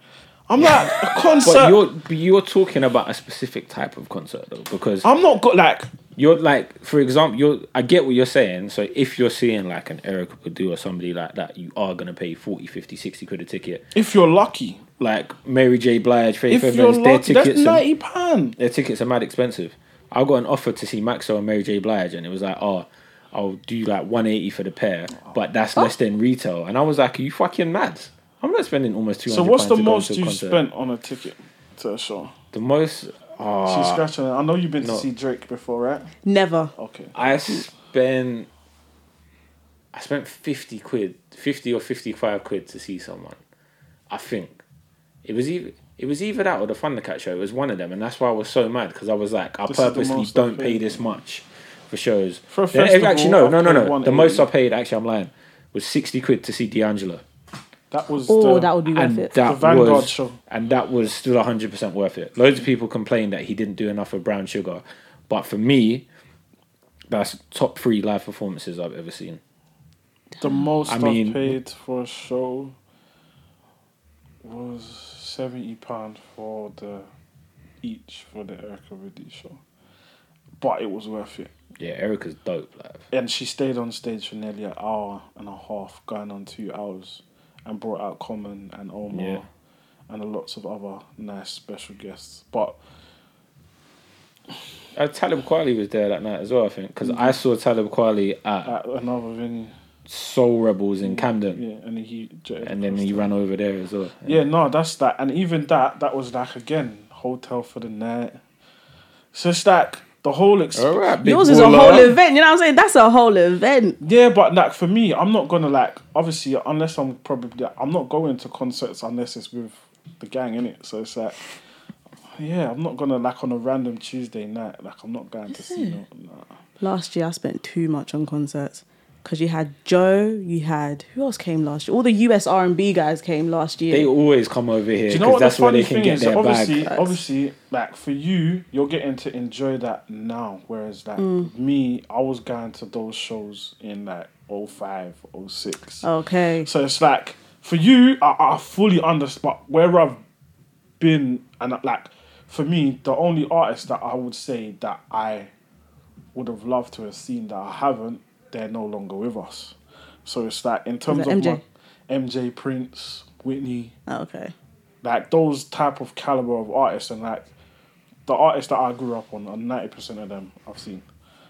I'm like a [laughs] concert. but you're but you're talking about a specific type of concert though because I'm not good. Like You're like, for example, you're. I get what you're saying. So if you're seeing like an Erykah Badu or somebody like that, you are gonna pay 40, 50, 60 quid a ticket. if you're lucky, Like Mary J. Blige, Faith if Evans, their lucky, that's tickets, are, ninety pound. their tickets are mad expensive. I got an offer to see Maxo and Mary J. Blige, and it was like, oh, I'll do like one eighty for the pair, but that's less than retail. And I was like, are you fucking mad? I'm not spending almost two So what's the most you spent on a ticket to a show? The most. She's Uh, scratching it. I know you've been no. to see Drake before, right? Never. Okay. I spent I spent fifty quid, fifty or fifty-five quid to see someone. I think it was either it was either that or the Thundercat show. It was one of them, and that's why I was so mad because I was like, I This purposely don't pay this much for shows. For a Then- festival, actually, no, no, no, no. The most I paid, actually, I'm lying, was sixty quid to see D'Angelo, That was Oh, the, that would be worth and it. that the Vanguard was show. and that was still hundred percent worth it. Loads of people complained that he didn't do enough of Brown Sugar, but for me, that's top three live performances I've ever seen. The most I I mean- have paid for a show was seventy pound for the each for the Erykah Ridley show, but it was worth it. Yeah, Erykah's dope live. And she stayed on stage for nearly an hour and a half, going on two hours, and brought out Common and Omar Yeah. and lots of other nice special guests. But Uh, Talib Kweli was there that night as well, I think, because I saw Talib Kweli at at another venue, Soul Rebels in Camden, yeah, and he and then he ran over there as well. Yeah, no, that's that. And even that, that was like again, hotel for the night. So it's like the whole experience. All right, big Yours is a baller. whole event. You know what I'm saying? That's a whole event. Yeah, but like for me, I'm not gonna like obviously unless I'm probably I'm not going to concerts unless it's with the gang in it. So it's like yeah, I'm not gonna like on a random Tuesday night. Like I'm not going to see no. Nah. Last year, I spent too much on concerts because you had Joe, you had who else came last year? All the US R and B guys came last year. They always come over here Do you know because what that's the where funny they can thing get is? their obviously, bag. obviously, like for you, you're getting to enjoy that now. Whereas like mm. me, I was going to those shows in like 05, 06. okay. So it's like for you, I, I fully understand. But where I've been, and uh, like for me, the only artist that I would say that I would have loved to have seen that I haven't, they're no longer with us. So it's like in terms that of MJ? my MJ Prince, Whitney, Oh, okay. like those type of caliber of artists, and like the artists that I grew up on, are ninety percent of them I've seen.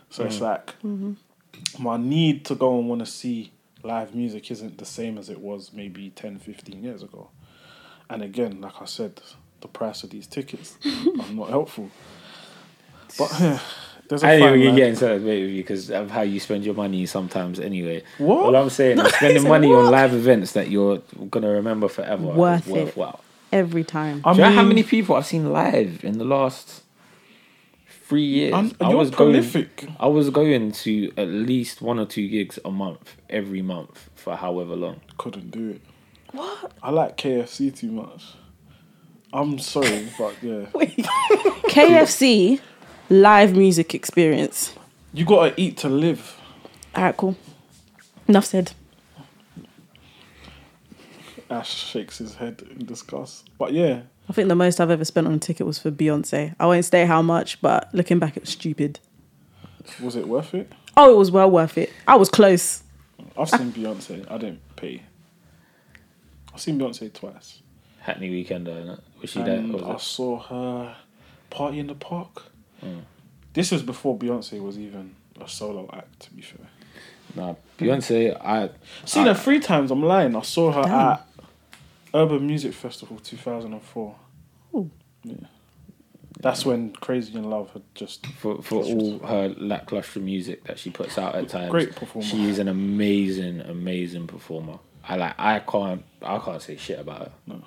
So it's mm. like mm-hmm. my need to go and want to see live music isn't the same as it was maybe 10, 15 years ago. And again, like I said, the price of these tickets are not helpful. [laughs] But yeah, there's a I didn't fine even get into that debate with you because of how you spend your money sometimes anyway. What? All I'm saying is [laughs] spending money what? on live events that you're gonna remember forever Worth is it. Every time. I Do you know how many people I've seen live in the last three years? I'm- I you're was prolific. going. I was going to at least one or two gigs a month, every month for however long. couldn't do it. What? I like KFC too much. I'm sorry, but yeah, [laughs] KFC live music experience. you gotta eat to live. All right, cool. Enough said. Ash shakes his head in disgust. But yeah, I think the most I've ever spent on a ticket was for Beyonce. I won't say how much, but looking back, it was stupid. was it worth it? Oh, it was well worth it. I was close. I've seen Beyonce. I didn't pay. I've seen Beyonce twice. Hackney Weekend, though, innit? Was she there? And Or I was saw her party in the park. Mm. This was before Beyonce was even a solo act. To be fair, it- Nah, Beyonce, I. seen her three times. I'm lying. I saw her Damn. at Urban Music Festival 2004. Ooh. Yeah, that's when Crazy in Love had just For, for all her lackluster music that she puts out at times, Great performer. She is an amazing, amazing performer. I like. I can't. I can't say shit about her.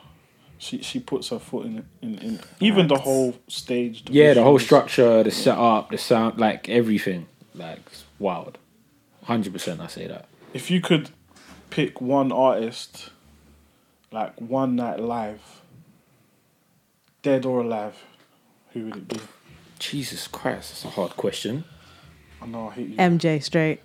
She she puts her foot in it. in, in even the whole stage. the Yeah, the whole structure, the setup, the sound, like everything, like wild. Hundred percent, I say that. If you could pick one artist, like one night live, dead or alive, who would it be? Jesus Christ, that's a hard question. I know I hate you. MJ straight.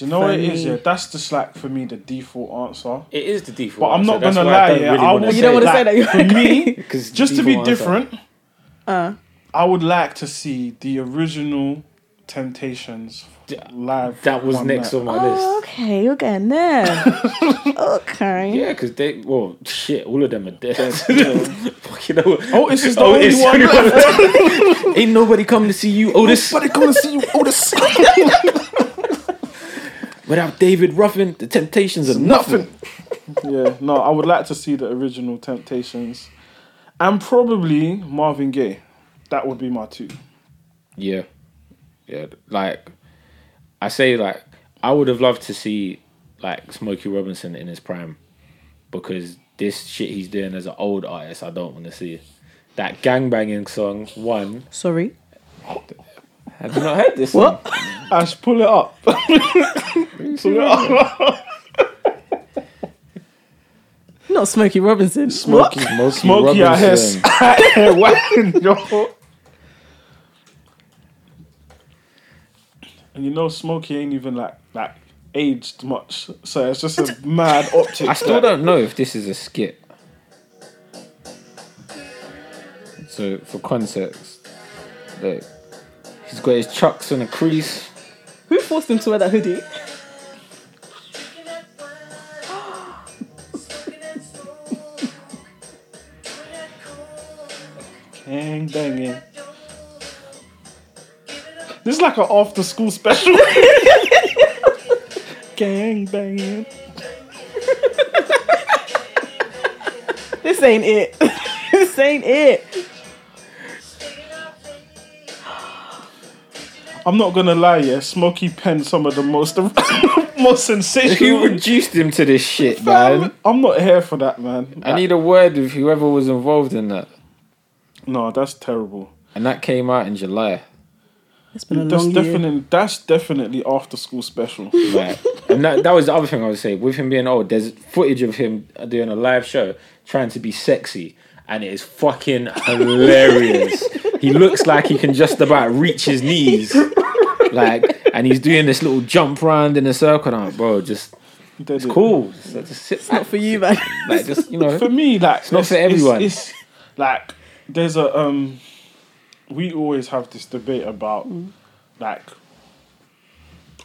Do you know what it for is? me- Yeah, that's just like for me the default answer. It is the default. But I'm not that's gonna why I lie, don't yeah, really I would You don't wanna say that, you're for me, Because [laughs] just to be answer- different, Uh, I would like to see the original Temptations live. That was next night. on my oh, list. okay, you're getting there. [laughs] okay. Yeah, because they, well, shit, all of them are dead. Yeah. [laughs] Fucking hell. Oh, this is the Oh, only one left. Ain't nobody coming to see you, Otis. Nobody coming to see you, Otis. Without David Ruffin, the Temptations are nothing. [laughs] yeah, no, I would like to see the original Temptations, and probably Marvin Gaye. That would be my two. Yeah, yeah. Like I say, like I would have loved to see like Smokey Robinson in his prime, because this shit he's doing as an old artist, I don't want to see. That gangbanging song, one. Sorry. Have you not heard this? What? [laughs] Ash, pull it up. [laughs] pull it up. Not Smokey Robinson. Smokey, Smokey, Smokey out here, Robinson. [laughs] out here whacking, yo. And you know, Smokey ain't even like like aged much, so it's just a mad optic. I still don't know if this is a skit. So for context, look, he's got his chucks on a crease. Who forced him to wear that hoodie? Gang banging. This is like an after school special. [laughs] Gang banging. This ain't it. [laughs] this ain't it. I'm not gonna lie, yeah. Smokey penned some of the most [laughs] most Who sensational. reduced him to this shit, man? I'm not here for that, man. I need a word with whoever was involved in that. no, that's terrible. And that came out in July. It's been a That's long year. definitely that's definitely after school special. [laughs] Right. and that, that was the other thing I would say. With him being old, there's footage of him doing a live show trying to be sexy. And it is fucking hilarious. he looks like he can just about reach his knees. Like, and he's doing this little jump round in a circle. And I'm like, bro, just It's cool. Just, just sit Not for you, man. Like, just, you know. For me, like it's not for everyone. It's, like there's a um, we always have this debate about like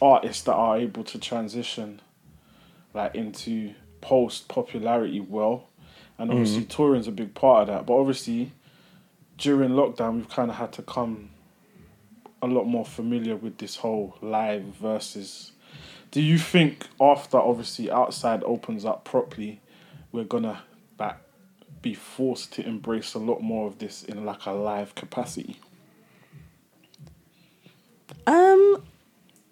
artists that are able to transition like into post popularity well, and obviously touring's a big part of that. But obviously, during lockdown, we've kind of had to come a lot more familiar with this whole live versus. Do you think after obviously outside opens up properly, we're gonna like be forced to embrace a lot more of this in like a live capacity? Um,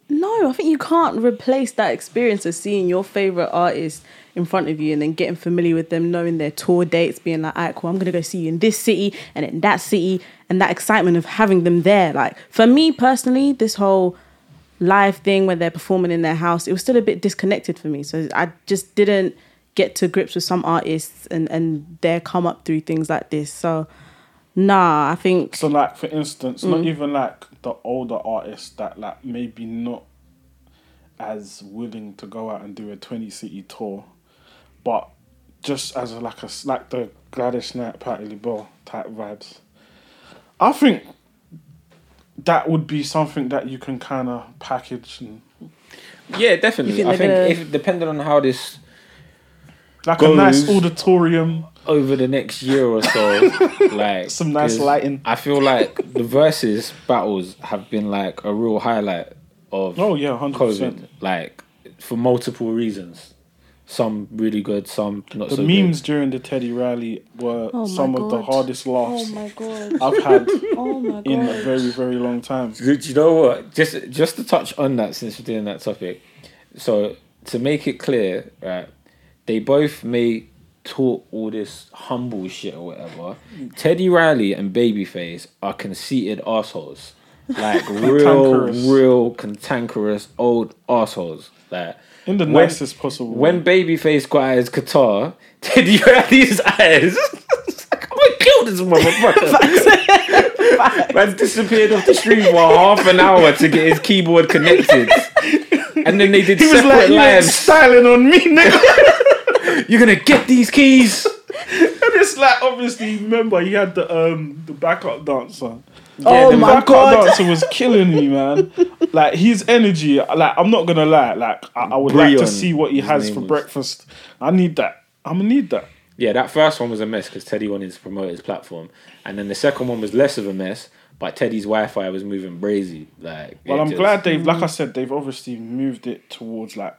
no, I think you can't replace that experience of seeing your favorite artist in front of you and then getting familiar with them, knowing their tour dates, being like, "Alright, cool, I'm gonna go see you in this city and in that city," and that excitement of having them there. Like for me personally, this whole live thing where they're performing in their house, it was still a bit disconnected for me. So I just didn't get to grips with some artists and and their come up through things like this. So nah, I think So like for instance, Mm. not even like the older artists that like maybe not as willing to go out and do a twenty city tour, but just as a, like a like the Gladys Knight, Patti LaBelle type vibes. I think that would be something that you can kind of package and Yeah, definitely. Think I think they're if depending on how this like a nice auditorium. Over the next year or so, [laughs] like Some nice lighting. I feel like the versus battles have been like a real highlight of Oh yeah, hundred COVID, percent. like for multiple reasons. Some really good, some not The so The memes during the Teddy Riley were Oh my some of the hardest oh laughs Oh my god. I've had Oh my god. in a very very long time. good. Do you know what? Just just to touch on that, since we're doing that topic, so to make it clear, right? They both may talk all this humble shit or whatever. Teddy Riley and Babyface are conceited assholes. Like [laughs] real, real cantankerous old assholes. Like In the When- nicest possible when. Babyface got out his guitar, [laughs] Teddy Riley's eyes. [laughs] I'm gonna kill this motherfucker. Man disappeared off the street for half an hour to get his keyboard connected. And then they did He was separate like, you ain't lives. styling on me, nigga. You're gonna get these keys. [laughs] and it's like, obviously, remember, he had the um the backup dancer. Oh the my backup God. dancer was killing me, man. like, his energy, like, I'm not gonna lie, like, I, I would like to see what he his has for was. breakfast. I need that. I'm gonna need that. Yeah, that first one was a mess because Teddy wanted to promote his platform, and then the second one was less of a mess. But Teddy's Wi-Fi was moving brazy. Like, Well, I'm just- glad they've, like I said, they've obviously moved it towards, like,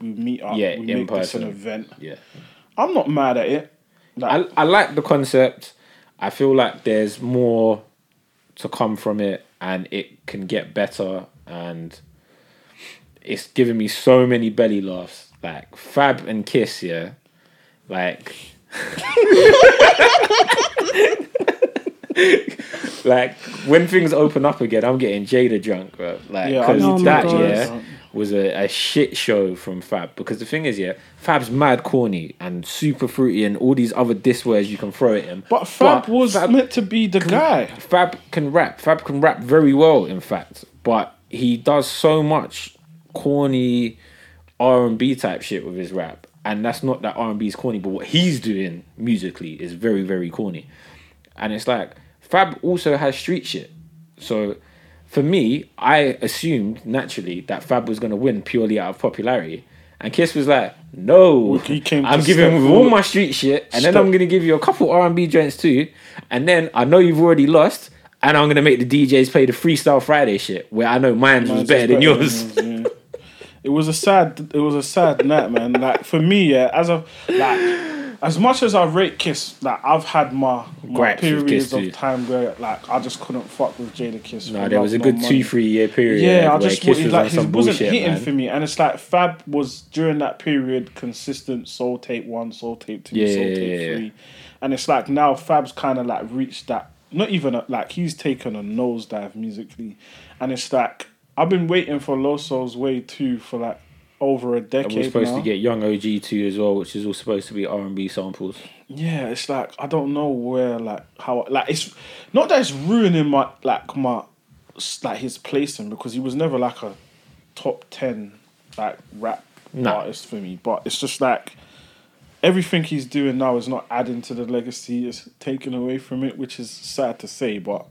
we meet up, Yeah, we in make this an person. event. Yeah. I'm not mad at it. Like, I, I like the concept. I feel like there's more to come from it and it can get better and it's giving me so many belly laughs. Like Fab and Kiss, yeah. Like [laughs] like when things open up again, I'm getting Jada drunk, bro. Like Yeah, because that yeah. Was a, a shit show from Fab. Because the thing is, yeah, Fab's mad corny and super fruity and all these other diss words you can throw at him. but Fab was Fab, meant to be the guy. Fab can rap. Fab can rap very well, in fact. But he does so much corny R and B type shit with his rap, and that's not that R and B is corny. But what he's doing musically is very, very corny. And it's like Fab also has street shit. So for me, I assumed naturally that Fab was gonna win purely out of popularity. And Kiss was like, "No, I'm giving step him with all my street shit, and then I'm gonna give you a couple R and B joints too, and then I know you've already lost, and I'm gonna make the DJs play the Freestyle Friday shit, where I know mine was better than yours. yours, yeah. It was a sad. It was a sad night, man. Like for me, yeah. As a like, as much as I rate Kiss, like I've had my, my Gripes with periods Kiss of time where like I just couldn't fuck with Jada Kiss. No, there love was a nor good money. two, three year period. Yeah, I where just Kiss was was like on he some wasn't bullshit, hitting man. for me, and it's like Fab was during that period consistent soul tape one, soul tape two, Yeah, soul yeah, tape yeah, yeah. three, and it's like now Fab's kind of like reached that. Not even a, like he's taken a nosedive musically, and it's like I've been waiting for Loso's Way too for like over a decade. And we're supposed now. to get Young OG too as well, which is all supposed to be R and B samples. Yeah, it's like I don't know where like how like it's not that it's ruining my like my like his placing because he was never like a top ten like rap No. artist for me. But it's just like everything he's doing now is not adding to the legacy; it's taken away from it, which is sad to say. But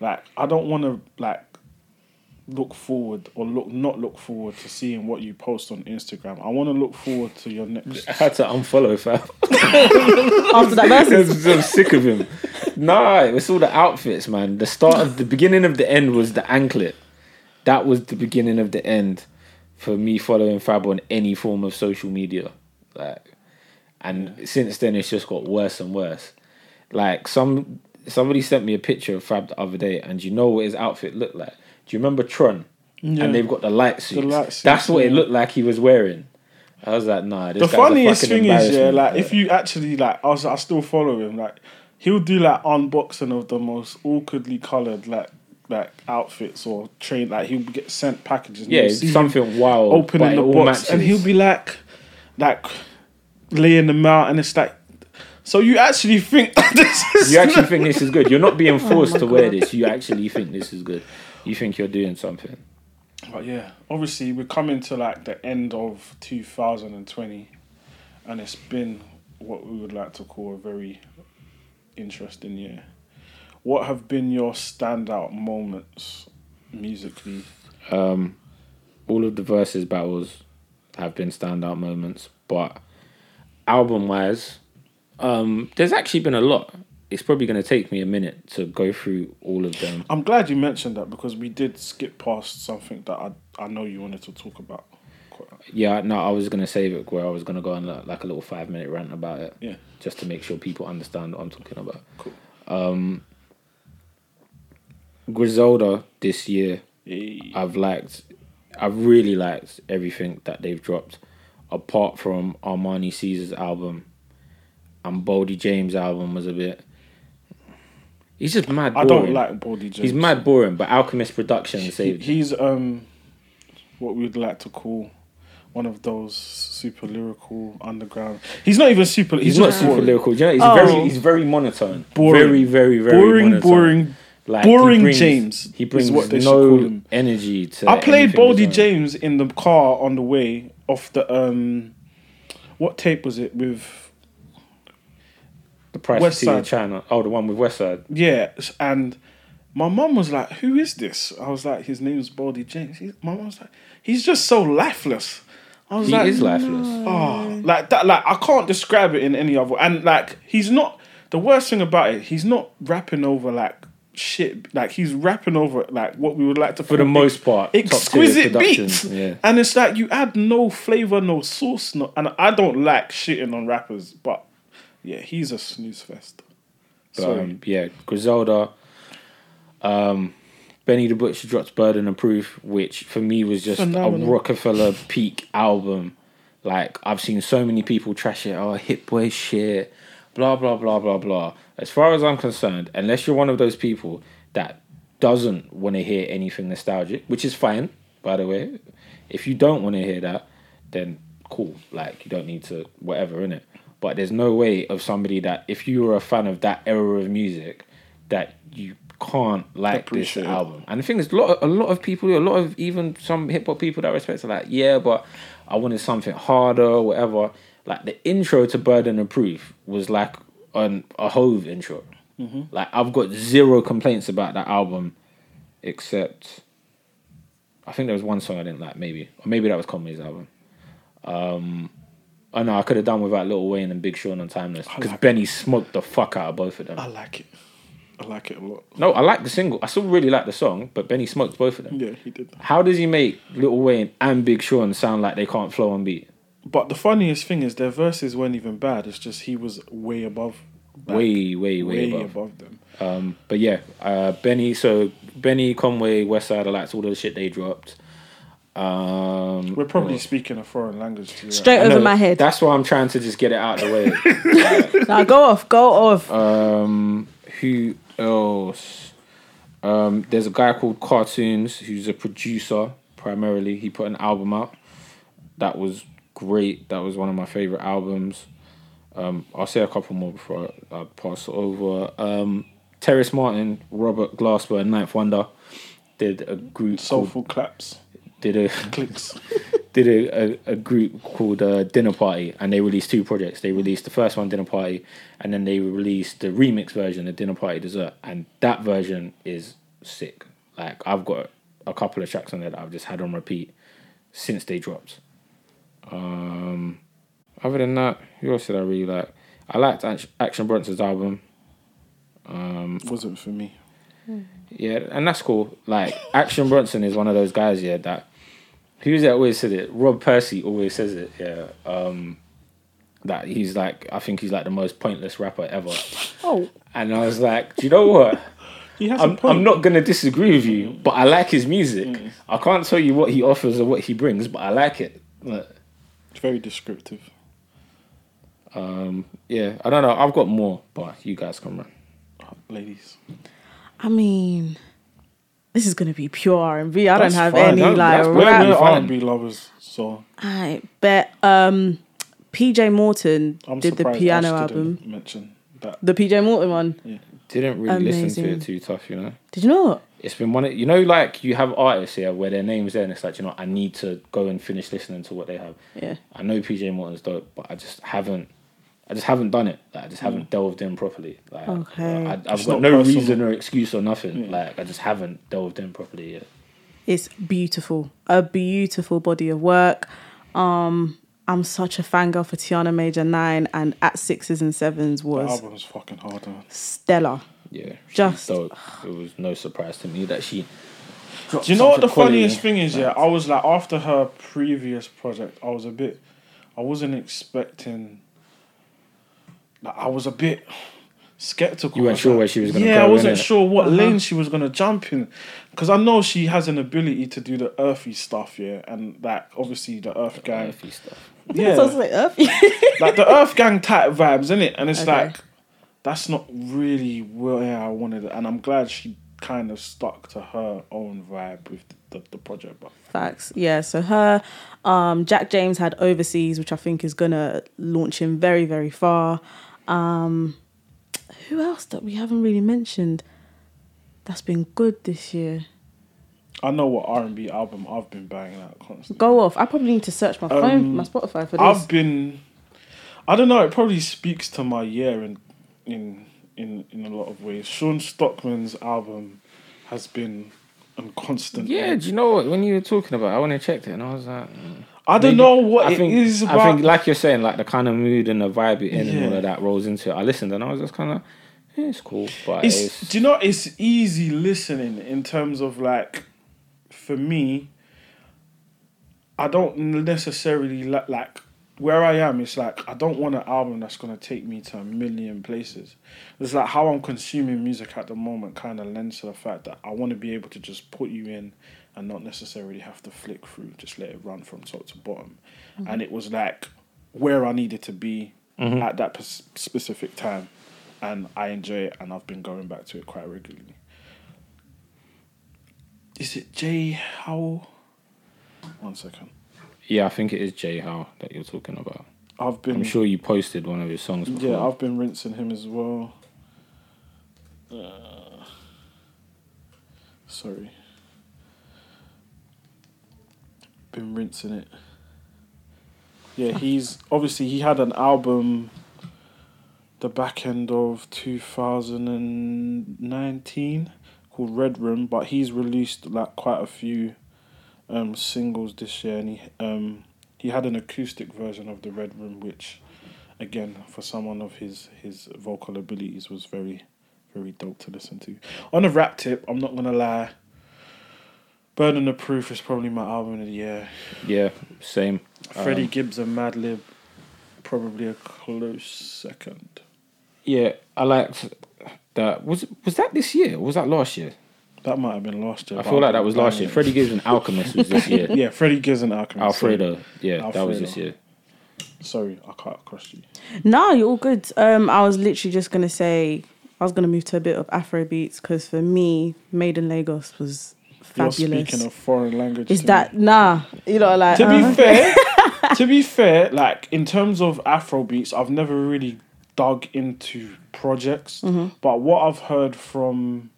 like I don't want to like look forward or look not look forward to seeing what you post on Instagram. I want to look forward to your next. I had to unfollow Fab. [laughs] After that versus. I'm sick of him. Nah, it was all the outfits, man. The start of the beginning of the end was the anklet. That was the beginning of the end for me following Fab on any form of social media. Like, and since then it's just got worse and worse. Like some somebody sent me a picture of Fab the other day, and you know what his outfit looked like? Do you remember Tron? Yeah. And they've got the light suits. light suits, That's what it looked like he was wearing. I was like, nah. This the funniest thing is, yeah, like if you actually like, I was, I still follow him. Like, he'll do like unboxing of the most awkwardly colored like like outfits or train. Like he'll get sent packages. and Yeah, you'll it's see him something wild. opening the box, and he'll be like, like laying them out, and it's like, so you actually think [laughs] this is You actually think this is good. You're not being [laughs] Oh forced my to wear this. You actually think this is good. You think you're doing something. But yeah, obviously we're coming to like the end of 2020, and it's been what we would like to call a very interesting year. What have been your standout moments musically? Um, all of the verses battles have been standout moments, but album wise, um, there's actually been a lot. It's probably going to take me a minute to go through all of them. I'm glad you mentioned that because we did skip past something that I I know you wanted to talk about. Yeah, no, I was going to save it where I was going to go on like, like a little five minute rant about it. Yeah. Just to make sure people understand what I'm talking about. Cool. Um, Griselda this year, Hey. I've liked, I've really liked everything that they've dropped, apart from Armani Caesar's album, and Boldy James' album was a bit. He's just mad. I don't like Boldy James. He's mad boring, but Alchemist Production He- saved. he's um, what we'd like to call one of those super lyrical underground. He's not even super. He's, He's not super boring. lyrical. You know, he's Oh. very he's very monotone. Boring. Very very very boring, monotone. boring. Like, he boring brings- James He brings what they no him. energy to. I played Boldy. James in the car on the way off the um, what tape was it with? The price West of tea in Side. China. Oh, the one with Westside. Yeah, and my mum was like, "Who is this?" I was like, "His name's Boldy James." He, my mum was like, "He's just so lifeless." I was He like, is lifeless. Oh, like that. Like I can't describe it in any other. And like he's not. The worst thing about it, he's not rapping over like shit. Like he's rapping over like what we would like to For the most part, exquisite beats. Yeah. And it's like you add no flavor, no sauce, no. And I don't like shitting on rappers, but yeah, he's a snooze fest. But, Sorry. um, yeah, Griselda. Um, Benny the Butcher drops Burden of Proof, which for me was just Phenomenal. a Rockefeller peak album. Like I've seen so many people trash it. Oh, Hit-Boy shit. Blah blah blah blah blah. As far as I'm concerned, unless you're one of those people that doesn't want to hear anything nostalgic, which is fine, by the way. If you don't want to hear that, then cool. Like you don't need to whatever in it. But there's no way of somebody that if you were a fan of that era of music, that you can't like this it. album. And the thing is, a lot, of, a lot of people, a lot of even some hip hop people that I respect are like, yeah, but I wanted something harder, or whatever. Like the intro to Burden of Proof was like an, a Hov intro. Like I've got zero complaints about that album, except I think there was one song I didn't like, maybe, or maybe that was Conway's album. Um, oh no, I could have done without Lil Wayne and Big Sean on Timeless because like Benny smoked the fuck out of both of them. I like it. I like it a lot. No, I like the single. I still really like the song, but Benny smoked both of them. Yeah, he did. How does he make Lil Wayne and Big Sean sound like they can't flow on beat? But the funniest thing is their verses weren't even bad. It's just he was way above. like, way, way, way, way above. above them. Um, but yeah, uh, Benny. So Benny, Conway, Westside. I liked all the shit they dropped. Um, We're probably what- speaking a foreign language to you. Straight I over know, my head. That's why I'm trying to just get it out of the way. [laughs] Now go off, go off. Um, who else? Um, there's a guy called Cartoons who's a producer primarily. He put an album out that was great. That was one of my favorite albums. Um, I'll say a couple more before I, I pass it over. Um, Terrace Martin, Robert Glasper, and Ninth Wonder did a group called, Soulful claps, did a clicks. [laughs] did a, a, a group called uh, Dinner Party, and they released two projects. They released the first one, Dinner Party, and then they released the remix version of Dinner Party Dessert, and that version is sick. Like I've got a couple of tracks on there that I've just had on repeat since they dropped. Um, other than that, who else did I really like? I liked Action Bronson's album. Um, Wasn't for me. yeah, and that's cool. Like Action Bronson is one of those guys, yeah, that who's that always said it? Rob Percy always says it, yeah. Um that he's like I think he's like the most pointless rapper ever. Oh, And I was like, Do you know what? He has a I'm. I'm not gonna disagree with you, but I like his music. I can't tell you what he offers or what he brings, but I like it. Like, It's very descriptive. um, yeah, I don't know. I've got more, but you guys can run. Ladies, I mean, this is gonna be pure R and B. I don't have fine. any That- like that's- we're, rap. we're. R&B lovers, so I bet um PJ Morton I'm did the piano Ash album. didn't mention that. The PJ Morton one. Didn't really listen to it too tough, you know. Did you not? It's been one of you know, like you have artists here where their name's there and it's like, you know, I need to go and finish listening to what they have. Yeah. I know PJ Morton's dope, but I just haven't I just haven't done it. Like, I just haven't delved in properly. Like Okay. I, I've It's got no personal. reason or excuse or nothing. Yeah. Like I just haven't delved in properly yet. It's beautiful. A beautiful body of work. Um, I'm such a fangirl for Tiana Major 9 and at sixes and sevens The was album is fucking hard. Man. stellar. Yeah. Just- dope. It was no surprise to me that she Do you know what the quality. funniest thing is? Yeah, I was like after her previous project, I was a bit, I wasn't expecting. Like, I was a bit skeptical. You weren't I was sure like- where she was gonna Yeah, go, I wasn't innit? sure what Uh-huh. lane she was gonna jump in, because I know she has an ability to do the earthy stuff. Yeah, and like obviously the Earth Gang. earthy stuff. Yeah, Sounds like Earthy. [laughs] like the Earth Gang type vibes, isn't it? And it's Okay. like that's not really where I wanted it, and I'm glad she kind of stuck to her own vibe with the, the, the project. But Facts. Yeah. So her, um, Jack James had overseas, which I think is gonna launch him very, very far. Um, who else that we haven't really mentioned? That's been good this year. I know what R and B album I've been banging out constantly. Go off. I probably need to search my phone, Um, my Spotify for this. I've been, I don't know. It probably speaks to my year in in in in a lot of ways. Shawn Stockman's album has been on constant. Yeah, do you know what? When you were talking about it, I went and checked it and I was like, mm. I don't Maybe- know what I it think, is about. I think, like you're saying, like the kind of mood and the vibe you're in and all of that rolls into it. I listened and I was just kind of, yeah, it's cool, but it's, it's, do you know it's easy listening in terms of like for me i don't necessarily li- like where i am it's like i don't want an album that's going to take me to a million places it's like how i'm consuming music at the moment kind of lends to the fact that i want to be able to just put you in and not necessarily have to flick through just let it run from top to bottom and it was like where i needed to be at that pers- specific time and I enjoy it, and I've been going back to it quite regularly. Is it Jay Howell? One second. yeah, I think it is Jay Howe that you're talking about. I've been I'm sure you posted one of his songs before. yeah, I've been rinsing him as well. Uh, sorry. Been rinsing it. Yeah, he's obviously he had an album the back end of 2019 called Red Room, but he's released like quite a few um, singles this year, and he um, he had an acoustic version of the Red Room, which again for someone of his his vocal abilities was very very dope to listen to. On a rap tip, I'm not gonna lie. Burden of Proof is probably my album of the year. yeah, same. Freddie Um, Gibbs and Madlib, probably a close second. Yeah, I liked that. Was was that this year? Or was that last year? That might have been last year. I feel like that was last banging year. Freddie Gibbs and Alchemist was this year. [laughs] Yeah, Freddie Gibbs and Alchemist. Alfredo, yeah, that was this year. Sorry, I cut across you. No, you're all good. Um, I was literally just gonna say I was gonna move to a bit of Afro beats because for me, Made in Lagos was You're fabulous. speaking a foreign language. Is to that me. nah? You know, like to be uh-huh. fair? [laughs] to be fair, like in terms of Afro beats, I've never really dug into projects. Mm-hmm. But what I've heard from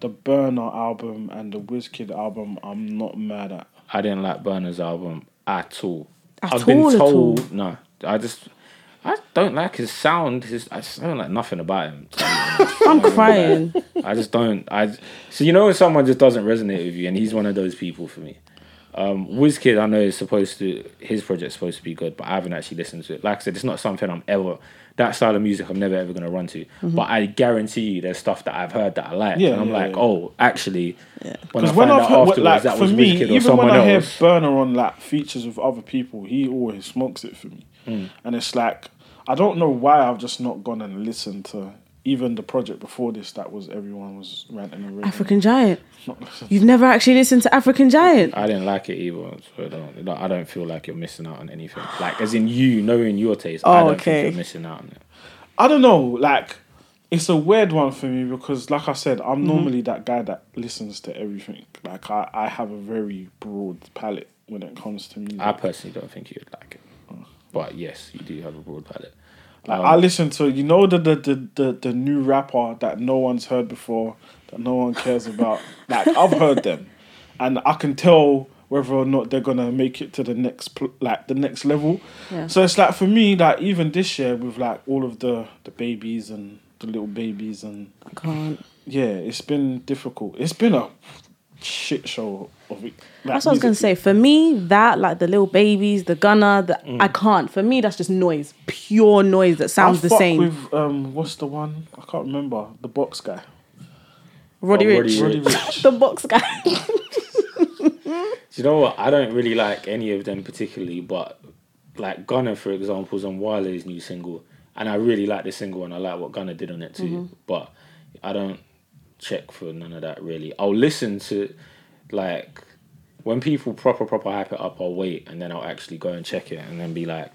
the Burna album and the Wizkid album, I'm not mad at. I didn't like Burna's album at all. At I've been all, at told all? no. I just I don't like his sound. His I just don't like nothing about him. I'm crying. I just don't. I so you know when someone just doesn't resonate with you, and he's one of those people for me. Um, Wizkid, I know is supposed to his project's supposed to be good, but I haven't actually listened to it. Like I said, it's not something I'm ever that style of music I'm never ever gonna run to. But I guarantee you, there's stuff that I've heard that I like, Yeah, and I'm yeah, like, yeah. oh, actually, when I Because when I've heard, afterwards like that for was me, Wizkid or even when someone I hear else, Burna on like features with other people, he always smokes it for me. Hmm. And it's like I don't know why I've just not gone and listened to even the project before this that was everyone was ranting and raving. African Giant. [laughs] You've never actually listened to African Giant. I didn't like it either. So I don't, I don't feel like you're missing out on anything. Like as in you knowing your taste, I Oh, don't okay. think you're missing out on it. I don't know, like it's a weird one for me because like I said, I'm Mm-hmm. normally that guy that listens to everything. Like I, I have a very broad palette when it comes to music. I personally don't think you'd like it. But yes, you do have a broad palette. Like, Um, I listen to you know the the, the the the new rapper that no one's heard before that no one cares about. [laughs] like I've heard them, and I can tell whether or not they're gonna make it to the next pl- like the next level. Yeah. So it's like for me, like even this year with like all of the the babies and the little babies and I can't. yeah, it's been difficult. It's been a shit show of it. Like, That's what I was gonna say. For me, that like the little babies, the Gunna, the I can't. For me, that's just noise, pure noise that sounds I the fuck same. With um, what's the one? I can't remember the box guy. Roddy Oh, Ricch, Roddy Roddy Ricch. [laughs] the box guy. [laughs] Do you know what? I don't really like any of them particularly, but like Gunna, for example, is on Wiley's new single, and I really like the single and I like what Gunna did on it too. But I don't check for none of that really. I'll listen to like when people proper proper hype it up. I'll wait and then I'll actually go and check it and then be like,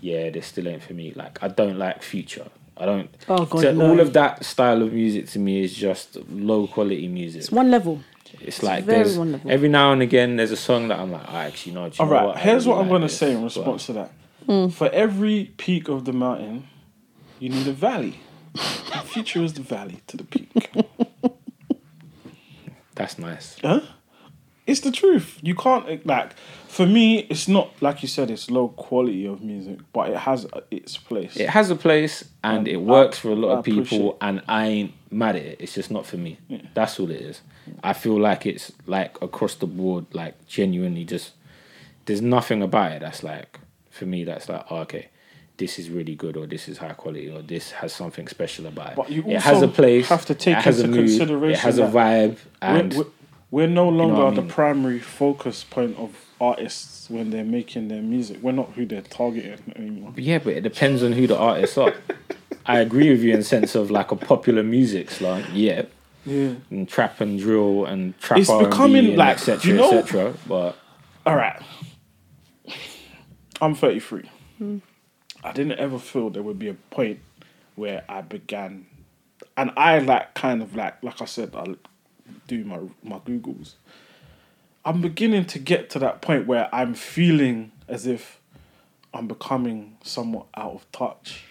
yeah, this still ain't for me. Like I don't like Future. I don't. Oh, God, so no. all of that style of music to me is just low quality music. it's one level. It's like very there's wonderful. every now and again there's a song that I'm like, I actually know. do you All know right, what? Here's really what I'm like gonna this, say in but- response to that. Hmm. For every peak of the mountain, you need a valley. The future is the valley to the peak. [laughs] That's nice. huh? It's the truth. You can't like. For me, it's not like you said. It's low quality of music, but it has uh, its place. It has a place and Um, it works for a lot I of people, and I ain't mad at it. It's just not for me. That's all it is. I feel like it's like across the board, like genuinely just. There's nothing about it that's like for me. That's like oh, okay, this is really good, or this is high quality, or this has something special about it. But you it has also a place. have to take it has into a mood, It has a vibe, and we're, we're, we're no longer what I the primary focus point of artists when they're making their music. We're not who they're targeting anymore. Yeah, but it depends on who the artists are. I agree with you in sense of like a popular music slang, yeah, Yeah. and trap and drill and trap It's R&B becoming and like, etc. you know- etc. But All right. I'm 33. Hmm. I didn't ever feel there would be a point where I began, and I like kind of like like I said, I do my my googles. I'm beginning to get to that point where I'm feeling as if I'm becoming somewhat out of touch.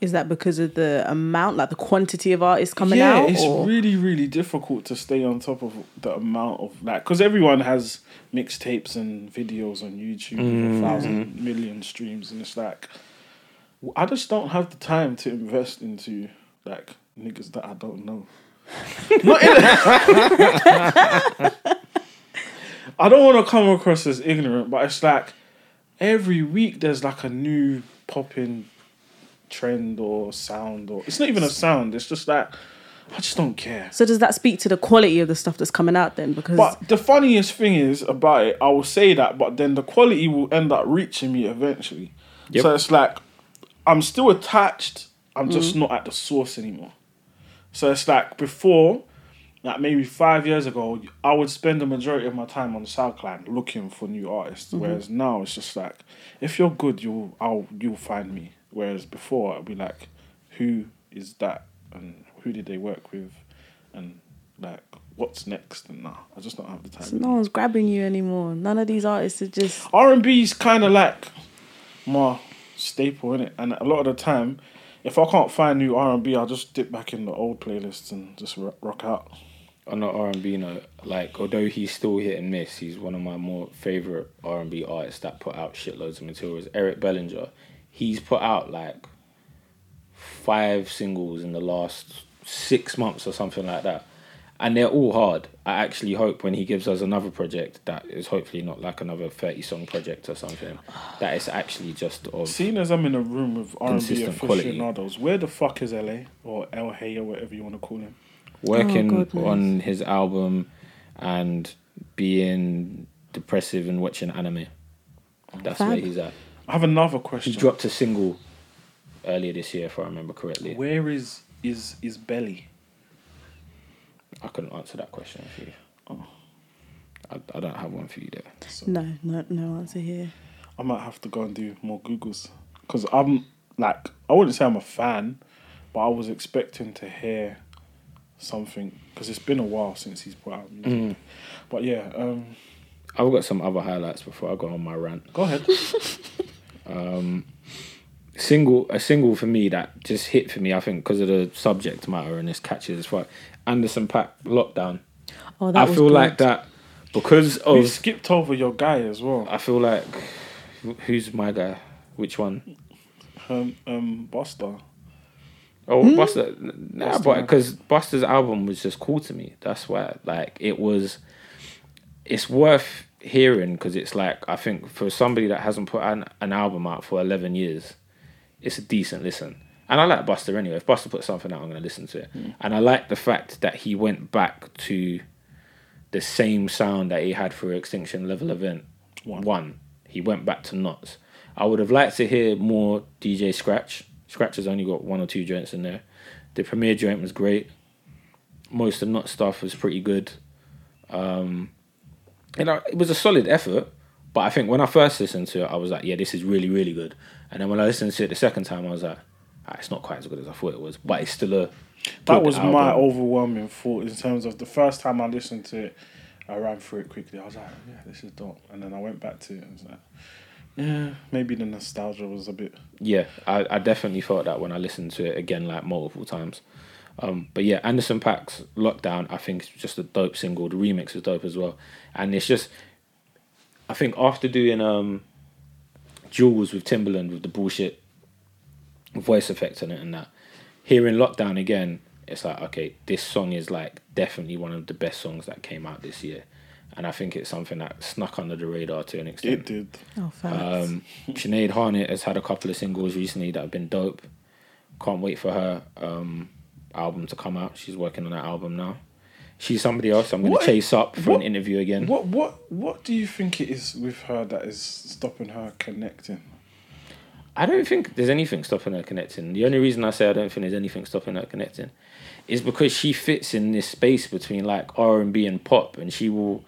Is that because of the amount, like the quantity of artists coming yeah, out? it's or? really really difficult to stay on top of the amount of like because everyone has mixtapes and videos on YouTube with a mm. thousand million streams, and it's like I just don't have the time to invest into like niggas that I don't know. Not in [laughs] I don't want to come across as ignorant, but it's like every week there's like a new popping trend or sound or it's not even a sound. It's just like I just don't care. so does that speak to the quality of the stuff that's coming out then? Because But the funniest thing is about it, I will say that, but then the quality will end up reaching me eventually. Yep. So it's like I'm still attached. I'm just mm. not at the source anymore. So it's like before, like maybe five years ago, I would spend the majority of my time on SoundCloud looking for new artists. Mm-hmm. Whereas now it's just like, if you're good, you'll I'll you'll find me. Whereas before I'd be like, who is that, and who did they work with, and like what's next, and nah, I just don't have the time. no one's grabbing you anymore. None of these artists are just. R and B is kind of like my staple in it, and a lot of the time, if I can't find new R and B, I'll just dip back in the old playlists and just rock, out. on the R and B note, like although he's still hit and miss, he's one of my more favorite R and B artists that put out shitloads of materials. Eric Bellinger, he's put out like five singles in the last six months or something like that, and they're all hard. I actually hope when he gives us another project that is hopefully not like another thirty song project or something, that it's actually just of Seeing as I'm in a room with R and B Consistent quality. aficionados, where the fuck is LA or Elhae or whatever you want to call him? working Oh, on his album and being depressive and watching anime. That's Fab. where he's at. I have another question. He dropped a single earlier this year, if I remember correctly. Where is is is Belly? I couldn't answer that question for you. Oh. I, I don't have one for you there. So No, no, no answer here. I might have to go and do more googles because I'm like I wouldn't say I'm a fan, but I was expecting to hear something because it's been a while since he's put out music. Mm. But yeah, um, I've got some other highlights before I go on my rant. go ahead. [laughs] Um, single, a single for me that just hit for me. I think because of the subject matter and this catches as fuck. Anderson .Paak lockdown. Oh, that I was feel good. like that because We of. skipped over your guy as well. I feel like who's my guy? Which one? Um, um Busta. Oh, Busta. Nah, Busta, but man. because Busta's album was just cool to me. That's why. Like, it was. It's worth hearing because it's like I think for somebody that hasn't put an, an album out for eleven years, it's a decent listen. And I like Busta anyway. If Busta puts something out, I'm gonna listen to it. And I like the fact that he went back to the same sound that he had for Extinction Level Event One. One. He went back to Nottz. I would have liked to hear more DJ Scratch. Scratch has only got one or two joints in there. The Premier joint was great. Most of Knot stuff was pretty good. Um, you know, it was a solid effort. But I think when I first listened to it, I was like, yeah, this is really, really good. And then when I listened to it the second time, I was like, it's not quite as good as I thought it was. But it's still a. That was my overwhelming thought in terms of the first time I listened to it. I ran through it quickly. I was like, yeah, this is dope. And then I went back to it and was like, yeah, maybe the nostalgia was a bit. Yeah, I, I definitely felt that when I listened to it again, like multiple times. Um, but yeah, Anderson Paak's Lockdown, I think, is just a dope single. The remix is dope as well. And it's just, I think after doing um, Jewelz with Timbaland with the bullshit voice effects in it and that, hearing Lockdown again, it's like, okay, this song is like definitely one of the best songs that came out this year. And I think it's something that snuck under the radar to an extent. It did. Oh, thanks. Um, Sinead Harnett has had a couple of singles recently that have been dope. Can't wait for her um, album to come out. She's working on that album now. She's somebody else I'm going to chase up for what- an interview again. What what what do you think it is with her that is stopping her connecting? I don't think there's anything stopping her connecting. The only reason I say I don't think there's anything stopping her connecting is because she fits in this space between like R and B and pop, and she will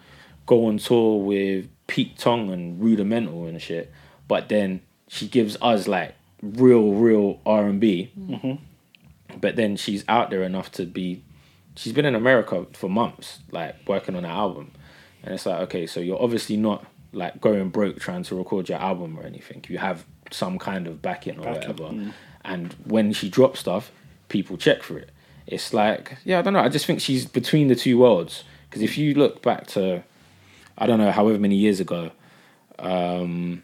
go on tour with Pete Tong and Rudimental and shit. But then she gives us like real, real R and B. Mm-hmm. But then she's out there enough to be. She's been in America for months, like working on an album, and it's like okay, so you're obviously not like going broke trying to record your album or anything. You have some kind of backing or Backing, whatever. And when she drops stuff, people check for it. It's like, yeah, I don't know. I just think she's between the two worlds. Because if you look back to, I don't know, however many years ago, um,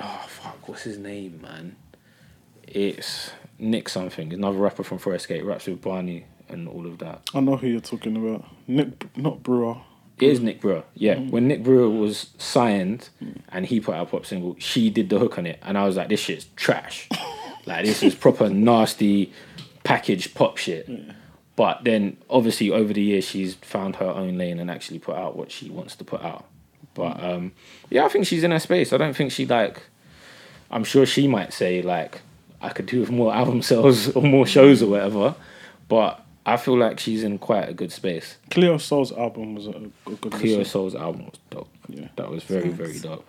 oh fuck, what's his name, man? It's Nick something, another rapper from Forest Gate, raps with Barney and all of that. I know who you're talking about. Nick, not Brewer. It is Nick Brewer. Yeah, mm. when Nick Brewer was signed mm. and he put out a pop single, she did the hook on it, and I was like, this shit's trash. [laughs] like this is proper nasty packaged pop shit. But then obviously over the years she's found her own lane and actually put out what she wants to put out. But mm. um, yeah, I think she's in her space. I don't think she like. I'm sure she might say like I could do with more [laughs] album sales or more shows or whatever, but I feel like she's in quite a good space. Cleo Sol's album was a, a good Cleo listen. Sol's album was dope. Yeah. That was very, Thanks. very dope.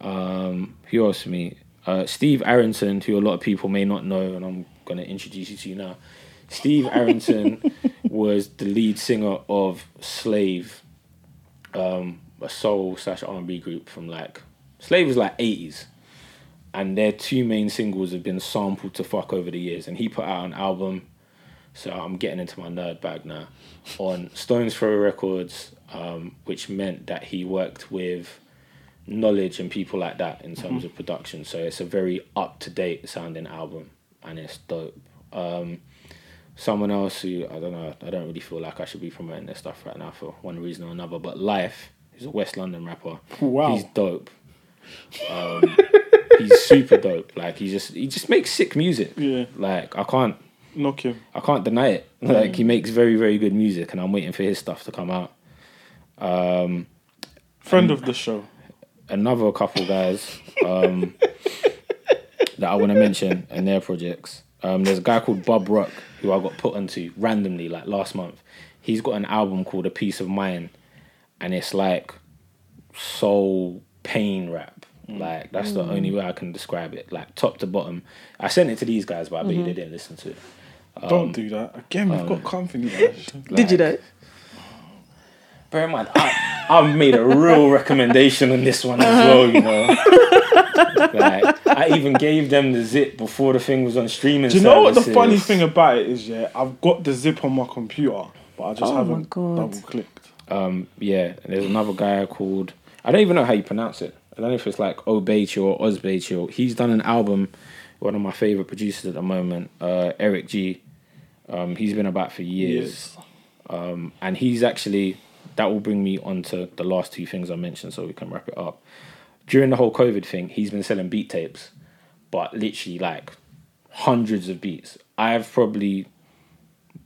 Um, who else me? Uh, Steve Arrington, who a lot of people may not know, and I'm going to introduce you to you now. Steve [laughs] Arrington was the lead singer of Slave, um, a soul slash R&B group from like Slave was like 80s, and their two main singles have been sampled to fuck over the years. And he put out an album, so I'm getting into my nerd bag now, on Stones Throw Records, um, which meant that he worked with Knxwledge and people like that in terms of production. So it's a very up to date sounding album, and it's dope. Um, someone else who I don't know, I don't really feel like I should be promoting their stuff right now for one reason or another. But Life, who's a West London rapper, Wow. he's dope. Um, he's super dope. Like he just he just makes sick music. Yeah. Like I can't Knock him. I can't deny it. Like he makes very very good music, and I'm waiting for his stuff to come out. Um, Friend of the show. another couple guys um, that I want to mention and their projects. Um, there's a guy called Bob Rock who I got put onto randomly like last month. He's got an album called A Piece of Mind, and it's like soul pain rap. Mm. Like that's the only mm. way I can describe it. Like top to bottom. I sent it to these guys, but I bet you they mm-hmm. didn't listen to it. Don't um, do that. Again, we've got um, company. [laughs] Did you know? Bear in mind, I, I've made a real recommendation on this one as well, you know. [laughs] like, I I even gave them the zip before the thing was on streaming. Do you know what the funny thing about it is? Yeah, I've got the zip on my computer, but I just Oh haven't double clicked. Um, yeah, there's another guy called I don't even know how you pronounce it. I don't know if it's like Obeitio or Osbeitio. He's done an album. One of my favorite producers at the moment, uh, Eric G. Um, he's been about for years, um, and he's actually that will bring me on to the last two things I mentioned, so we can wrap it up. During the whole COVID thing, he's been selling beat tapes, but literally like hundreds of beats. I've probably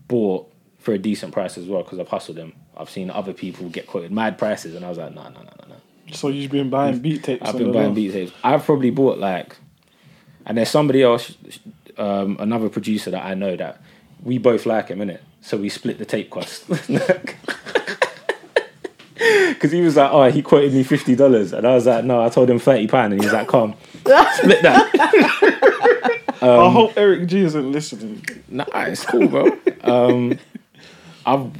bought for a decent price as well because I've hustled them. I've seen other people get quoted mad prices, and I was like, no, no, no, no, no. So you've been buying beat tapes. I've been buying beat tapes. I've probably bought like, and there's somebody else, um, another producer that I know that we both like him, innit? So we split the tape cost. [laughs] Because he was like, oh, he quoted me fifty dollars, and I was like, no, I told him thirty pound, and he was like, come, split that. [laughs] I hope Eric G isn't listening. Nah, it's cool, bro. Um, I've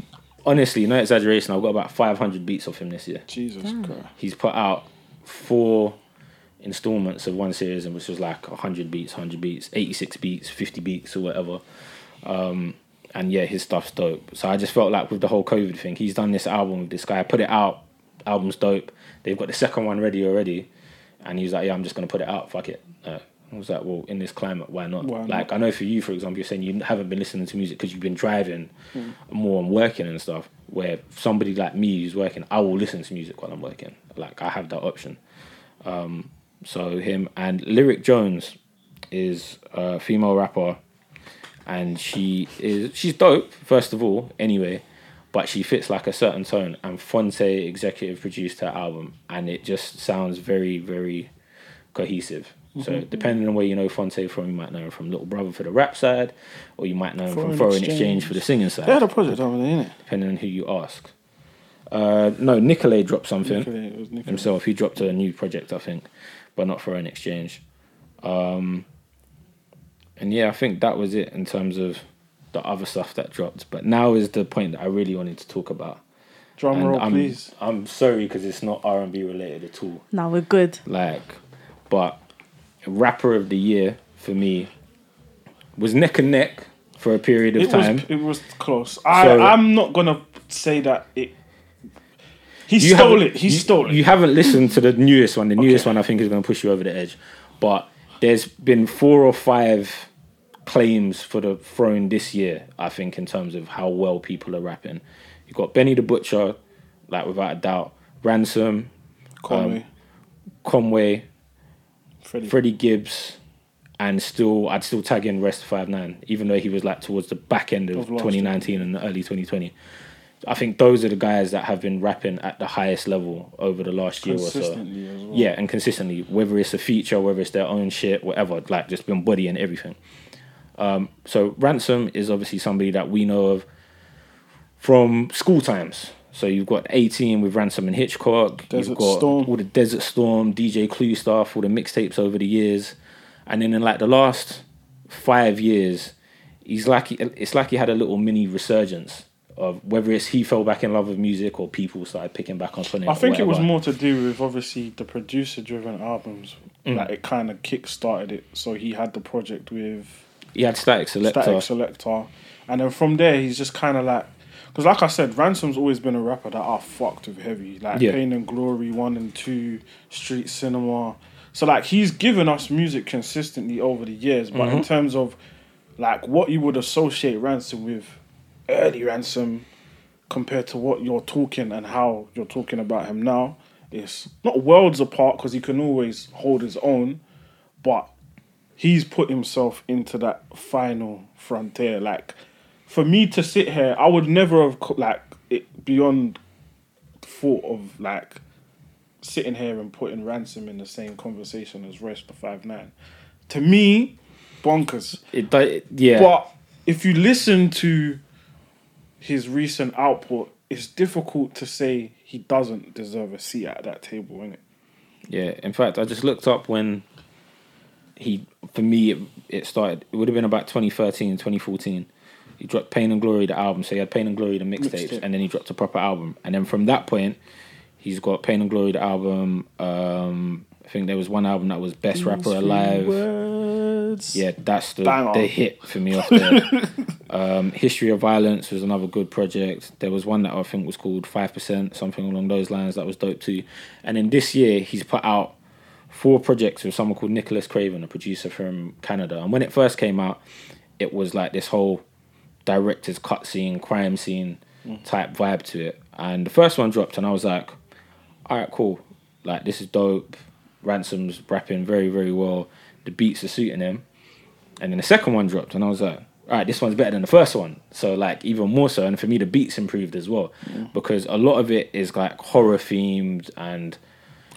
honestly, no exaggeration, I've got about five hundred beats off him this year. Jesus Christ. he's put out four installments of one series, and which was like hundred beats, hundred beats, eighty six beats, fifty beats, or whatever. Um, and yeah, his stuff's dope. So I just felt like with the whole COVID thing, he's done this album with this guy, put it out. Album's dope. They've got the second one ready already, and he's like, "Yeah, I'm just gonna put it out. Fuck it." Uh, I was like, "Well, in this climate, why not?" Why not? like, I know for you, for example, you're saying you haven't been listening to music because you've been driving more and working and stuff. Where somebody like me who's working, I will listen to music while I'm working. Like I have that option. Um, so him and Lyric Jones is a female rapper, and she is she's dope. First of all, anyway, but she fits like a certain tone. And Phonte executive produced her album, and it just sounds very very cohesive. So depending on where you know Phonte from, you might know him from Little Brother for the rap side, or you might know him Foreign from Foreign Exchange. Exchange for the singing side They had a project over there, innit? depending on who you ask. Uh, no, Nicolay dropped something Nicolay, it was Nicolay. himself. He dropped a new project, I think, but not Foreign exchange. Um, and yeah, I think that was it in terms of the other stuff that dropped. But now is the point that I really wanted to talk about. Drum And roll, I'm, please. I'm sorry because it's not R and B related at all. Now we're good. Like, but rapper of the year for me was neck and neck for a period of It time. was it was close. I So- I'm not gonna say that it. He stole it. He you- stole it. You haven't listened to the newest one. The newest Okay. one I think is going to push you over the edge. But there's been four or five claims for the throne this year. I think in terms of how well people are rapping. You've got Benny the Butcher, like without a doubt. Ransom, Conway, um, Conway, Freddie. Freddie Gibbs, and still I'd still tag in Rest Five Nine, even though he was like towards the back end of, Of last 2019 and early 2020. I think those are the guys that have been rapping at the highest level over the last year or so. well. Yeah, and consistently, whether it's a feature, whether it's their own shit, whatever, like just been bodying everything. Um, so Ransom is obviously somebody that we know of from school times. So you've got 18 with Ransom and Hitchcock. Desert you've got Storm. all the Desert Storm, DJ Clue stuff, all the mixtapes over the years. And then in like the last five years, he's like it's like he had a little mini resurgence of whether it's he fell back in love with music or people started picking back on it. I think it was more to do with obviously the producer driven albums. Mm. Like it kind of kick started it. So he had the project with He had Statik Selektah. Statik Selektah, and then from there he's just kind of like, because like I said, Ransom's always been a rapper that I fucked with heavy, like Yeah. Pain and Glory one and two, Street Cinema. So like he's given us music consistently over the years, but Mm-hmm. in terms of like what you would associate Ransom with, early Ransom, compared to what you're talking and how you're talking about him now, is not worlds apart because he can always hold his own, but he's put himself into that final frontier. Like, for me to sit here, I would never have like it beyond thought of like sitting here and putting ransom in the same conversation as Rest the Five Nine. To me, bonkers. It, do- yeah. But if you listen to his recent output, it's difficult to say he doesn't deserve a seat at that table, isn't it? Yeah, in fact, I just looked up when he, for me, it, it started. It would have been about 2013, 2014. He dropped Pain and Glory, the album. So he had Pain and Glory, the mixtapes, Mixtape. and then he dropped a proper album. And then from that point, He's got Pain and Glory, the album. Um, I think there was one album that was Best Rapper Alive. Words. Yeah, that's the, Bang on. the hit for me off there. [laughs] um, History of Violence was another good project. There was one that I think was called Five Percent, something along those lines. That was dope too. And then this year he's put out four projects with someone called Nicholas Craven, a producer from Canada. And when it first came out, it was like this whole director's cut scene, crime scene type vibe to it. And the first one dropped, and I was like, all right, cool. Like, this is dope. Ransom's rapping very, very well. The beats are suiting him. And then the second one dropped, and I was like, all right, this one's better than the first one. So, like, even more so. And for me, the beats improved as well. Because a lot of it is like horror themed and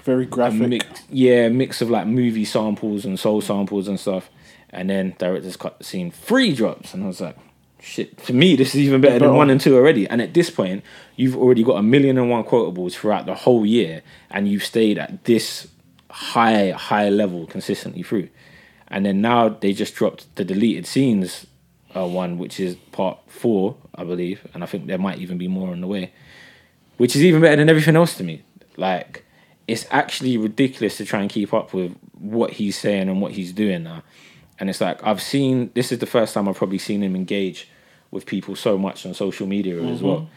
Very graphic. mix, yeah, mix of like movie samples and soul samples and stuff. And then director's cut scene three drops, and I was like, shit. For me, this is even better than one and two already. And at this point, you've already got a million and one quotables throughout the whole year, and you've stayed at this high, high level consistently through. And then now they just dropped the deleted scenes uh, one, which is part four, I believe, and I think there might even be more on the way which is even better than everything else to me. Like, it's actually ridiculous to try and keep up with what he's saying and what he's doing now. And it's like I've seen this is the first time I've probably seen him engage with people so much on social media as mm-hmm. well.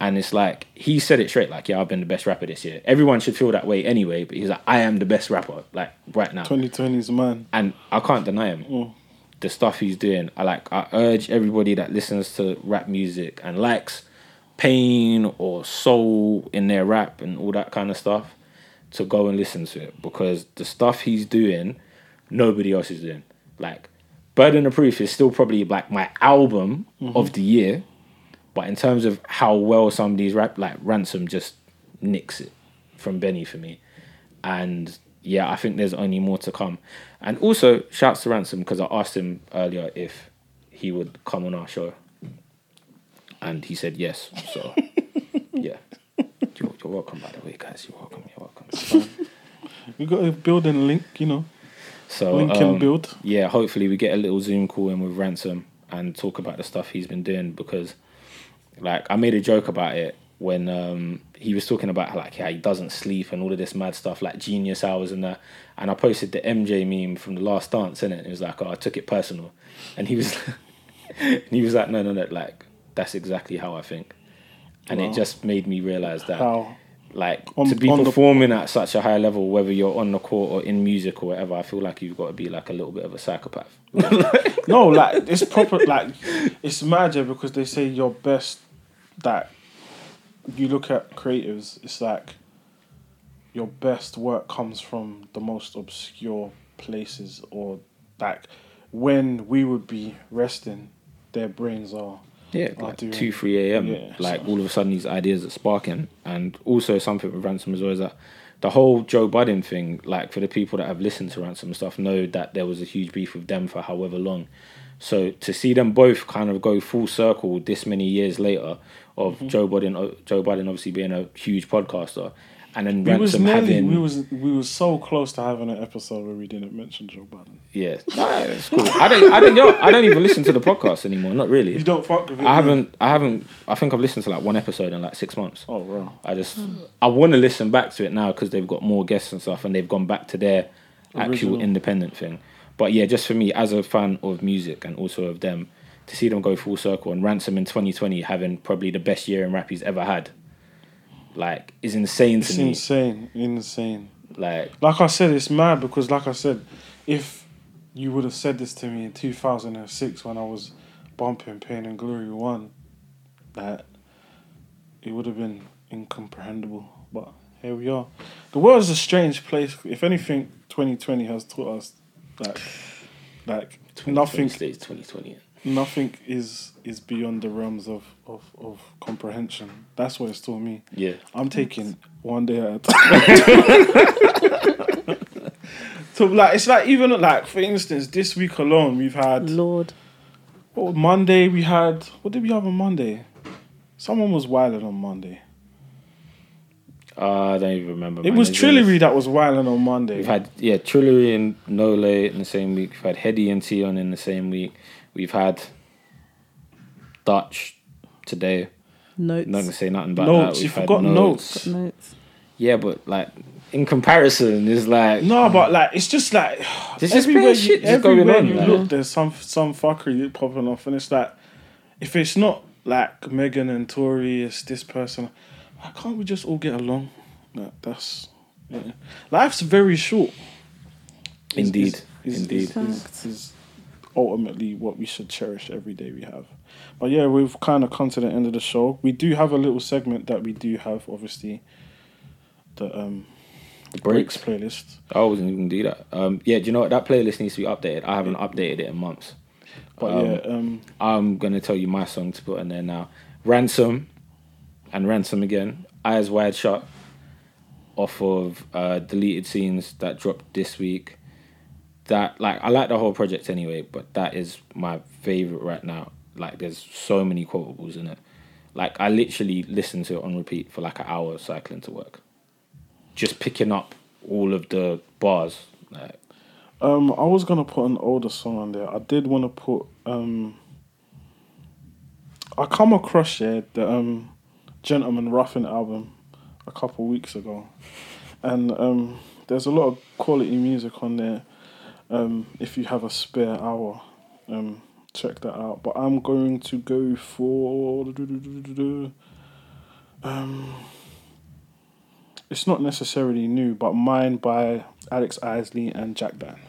And it's like he said it straight, like, yeah, I've been the best rapper this year. Everyone should feel that way anyway, but he's like, I am the best rapper, like right now. 2020's man. And I can't deny him. Oh. The stuff he's doing. I like I urge everybody that listens to rap music and likes pain or soul in their rap and all that kind of stuff to go and listen to it because the stuff he's doing nobody else is doing like burden of proof is still probably like my album of mm-hmm. the year but in terms of how well some of these rap like ransom just nicks it from benny for me and yeah i think there's only more to come and also shouts to ransom because i asked him earlier if he would come on our show and he said yes. So [laughs] yeah, you're, you're welcome. By the way, guys, you're welcome. You're welcome. We got to build and link, you know. So and um, build. Yeah, hopefully we get a little Zoom call in with Ransom and talk about the stuff he's been doing because, like, I made a joke about it when um, he was talking about like how he doesn't sleep and all of this mad stuff like genius hours and that. And I posted the MJ meme from the Last Dance in it. It was like, oh, I took it personal, and he was, [laughs] and he was like, no, no, no, like that's exactly how I think, and Wow. it just made me realize that How like On- to be on the- performing at such a high level, whether you're on the court or in music or whatever, I feel like you've got to be like a little bit of a psychopath. [laughs] no, like it's proper. Like it's magic because they say your best. That you look at creatives, it's like your best work comes from the most obscure places, or like when we would be resting, their brains are. Yeah, like two, three a.m. Yeah, like so- all of a sudden these ideas are sparking, and also something with Ransom as well is that the whole Joe Budden thing. Like for the people that have listened to Ransom stuff, know that there was a huge beef with them for however long. So to see them both kind of go full circle this many years later of Mm-hmm. Joe Budden, Joe Budden obviously being a huge podcaster, and then We was Ransom nearly, having we was we was so close to having an episode where we didn't mention Joe Budden. yeah, nah, it's cool. I don't, I don't, I don't even listen to the podcast anymore. Not really. You don't fuck with it. I haven't. I haven't. I think I've listened to like one episode in like six months. Oh, bro. I just. I want to listen back to it now because they've got more guests and stuff, and they've gone back to their actual Original. independent thing. But yeah, just for me as a fan of music and also of them, to see them go full circle and Ransom in 2020 having probably the best year in rap he's ever had, like is insane to me. insane, insane. Like Like I said, it's mad because, like I said, if you would have said this to me in 2006 when I was bumping Pain and Glory 1, that it would have been incomprehensible. But here we are. The world is a strange place. If anything, 2020 has taught us that, like, 2020 nothing, stays 2020. Nothing is is beyond the realms of, of, of comprehension. That's what it's taught me. Yeah. I'm taking one day at a time. [laughs] so like it's like even like for instance, this week alone we've had Lord. what, Monday we had what did we have on Monday? Someone was wilding on Monday. Uh, I don't even remember. It man. was There's Trillary that was wilding on Monday. We've had yeah Trillary and Nolay in the same week. We've had Headie and Tion in the same week. We've had Dutch today. Notes. Not gonna say nothing about Notes, that. We've had forgot notes. Notes. Yeah, but like in comparison, it's like No, [sighs] but like it's just like [sighs] There's just everywhere bare you, shit just everywhere going on, you like. look, there's some some fuckery popping off, and it's like if it's not like Megan and Tory, it's this person. Why can't we just all get along? Like, that's yeah. life's very short. Is- Indeed. is, is, Indeed. is, is, is ultimately what we should cherish every day we have. But yeah, we've kind of come to the end of the show. We do have a little segment that we do have, obviously. The um, breaks. breaks playlist. I wasn't even do that. Um, yeah, do you know what? That playlist needs to be updated. I haven't updated it in months. But Um, yeah, um, I'm gonna tell you my song to put in there now. Ransom and Ransom again. Eyes wide shut. Off of uh, deleted scenes that dropped this week. That like I like the whole project anyway, but that is my favorite right now. Like there's so many quotables in it. Like I literally listen to it on repeat for like an hour cycling to work. Just picking up all of the bars. Like, Um, I was gonna put an older song on there. I did want to put. Um, I come across yeah the um, Gentleman Ruffin album a couple weeks ago, and um, there's a lot of quality music on there. Um, if you have a spare hour, um, check that out. But I'm going to go for. Um, it's not necessarily new, but mine by Alex Isley and Jack Dine.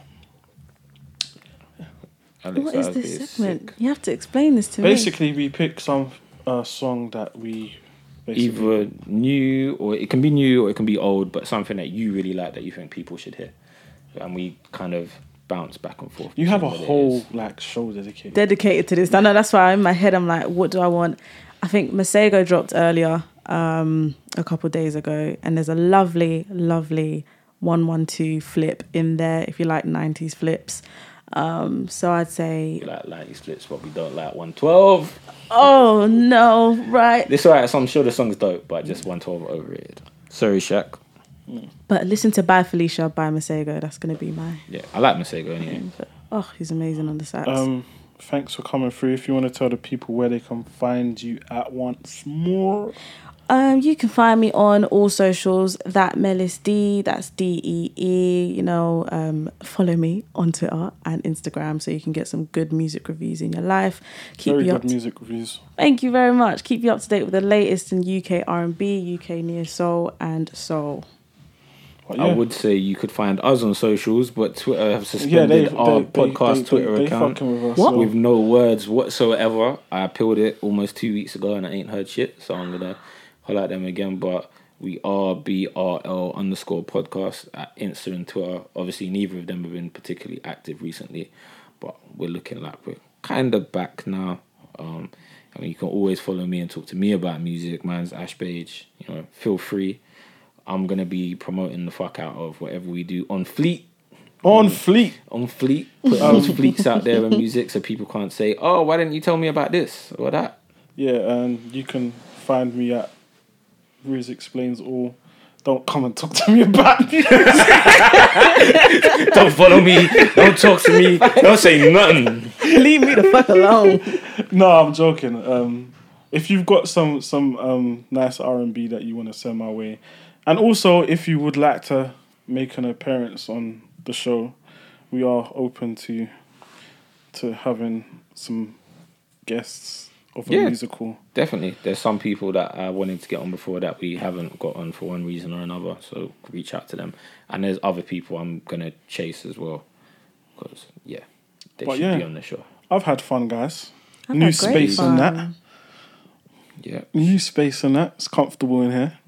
Alex What is Isley this segment? sick. You have to explain this to me. Basically, we pick some uh, song that we basically either new or it can be new or it can be old, but something that you really like that you think people should hear, and we kind of bounce back and forth. You have a between what it whole like show dedicated. dedicated to this. I know that's why in my head I'm like, what do I want? I think Masego dropped earlier, um, a couple of days ago, and there's a lovely, lovely one one two flip in there if you like nineties flips. Um, so I'd say, We like ninety splits, but we don't like one twelve. oh no, right. This alright, so I'm sure the song's dope, but just one twelve overrated. Sorry, Shaq. But listen to Bye Felicia by Masego. That's gonna be my. Yeah, I like Masego anyway. But, oh, he's amazing on the sax. Um, thanks for coming through. If you want to tell the people where they can find you at once more, Um, you can find me on all socials. That Melis D. That's D E E. You know, um, follow me on Twitter and Instagram so you can get some good music reviews in your life. Keep very you good up. music reviews. Thank you very much. Keep you up to date with the latest in UK R and B, UK neo soul, and soul. But I would say you could find us on socials, but Twitter have yeah, suspended they, our they, podcast they, they, Twitter they, account. They with us. What? so- with no words whatsoever. I appealed it almost two weeks ago and I ain't heard shit, so I'm gonna holler at them again. But we are BRL underscore podcast at Insta and Twitter. Obviously, neither of them have been particularly active recently, but we're looking like we're kind of back now. Um, I mean, you can always follow me and talk to me about music. Mine's Ash Page. You know, feel free. I'm gonna be promoting the fuck out of whatever we do on Fleet on Fleet. on Fleet, Put those fleets out there in music so people can't say, oh, why didn't you tell me about this or that? Yeah, and you can find me at Riz Explains All. Don't come and talk to me about [laughs] me. Don't follow me. Don't talk to me. Don't say nothing. Leave me the fuck alone. no, I'm joking. Um, if you've got some some um, nice R and B that you want to send my way, and also if you would like to make an appearance on the show, we are open to to having some guests of a Yeah. musical. Definitely. There's some people that I wanted to get on before that we haven't got on for one reason or another. So reach out to them. And there's other people I'm going to chase as well. Because, yeah, they But should yeah. be on the show. I've had fun, guys. I've New had great space and that. Yeah. New space and that. It's comfortable in here.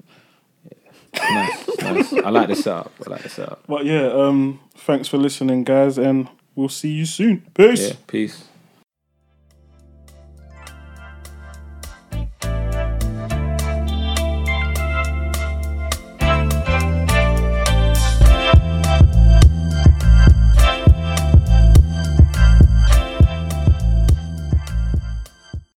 Nice. nice. I like the setup. I like the setup. But yeah, um, thanks for listening, guys, and we'll see you soon. Peace. Yeah. Peace.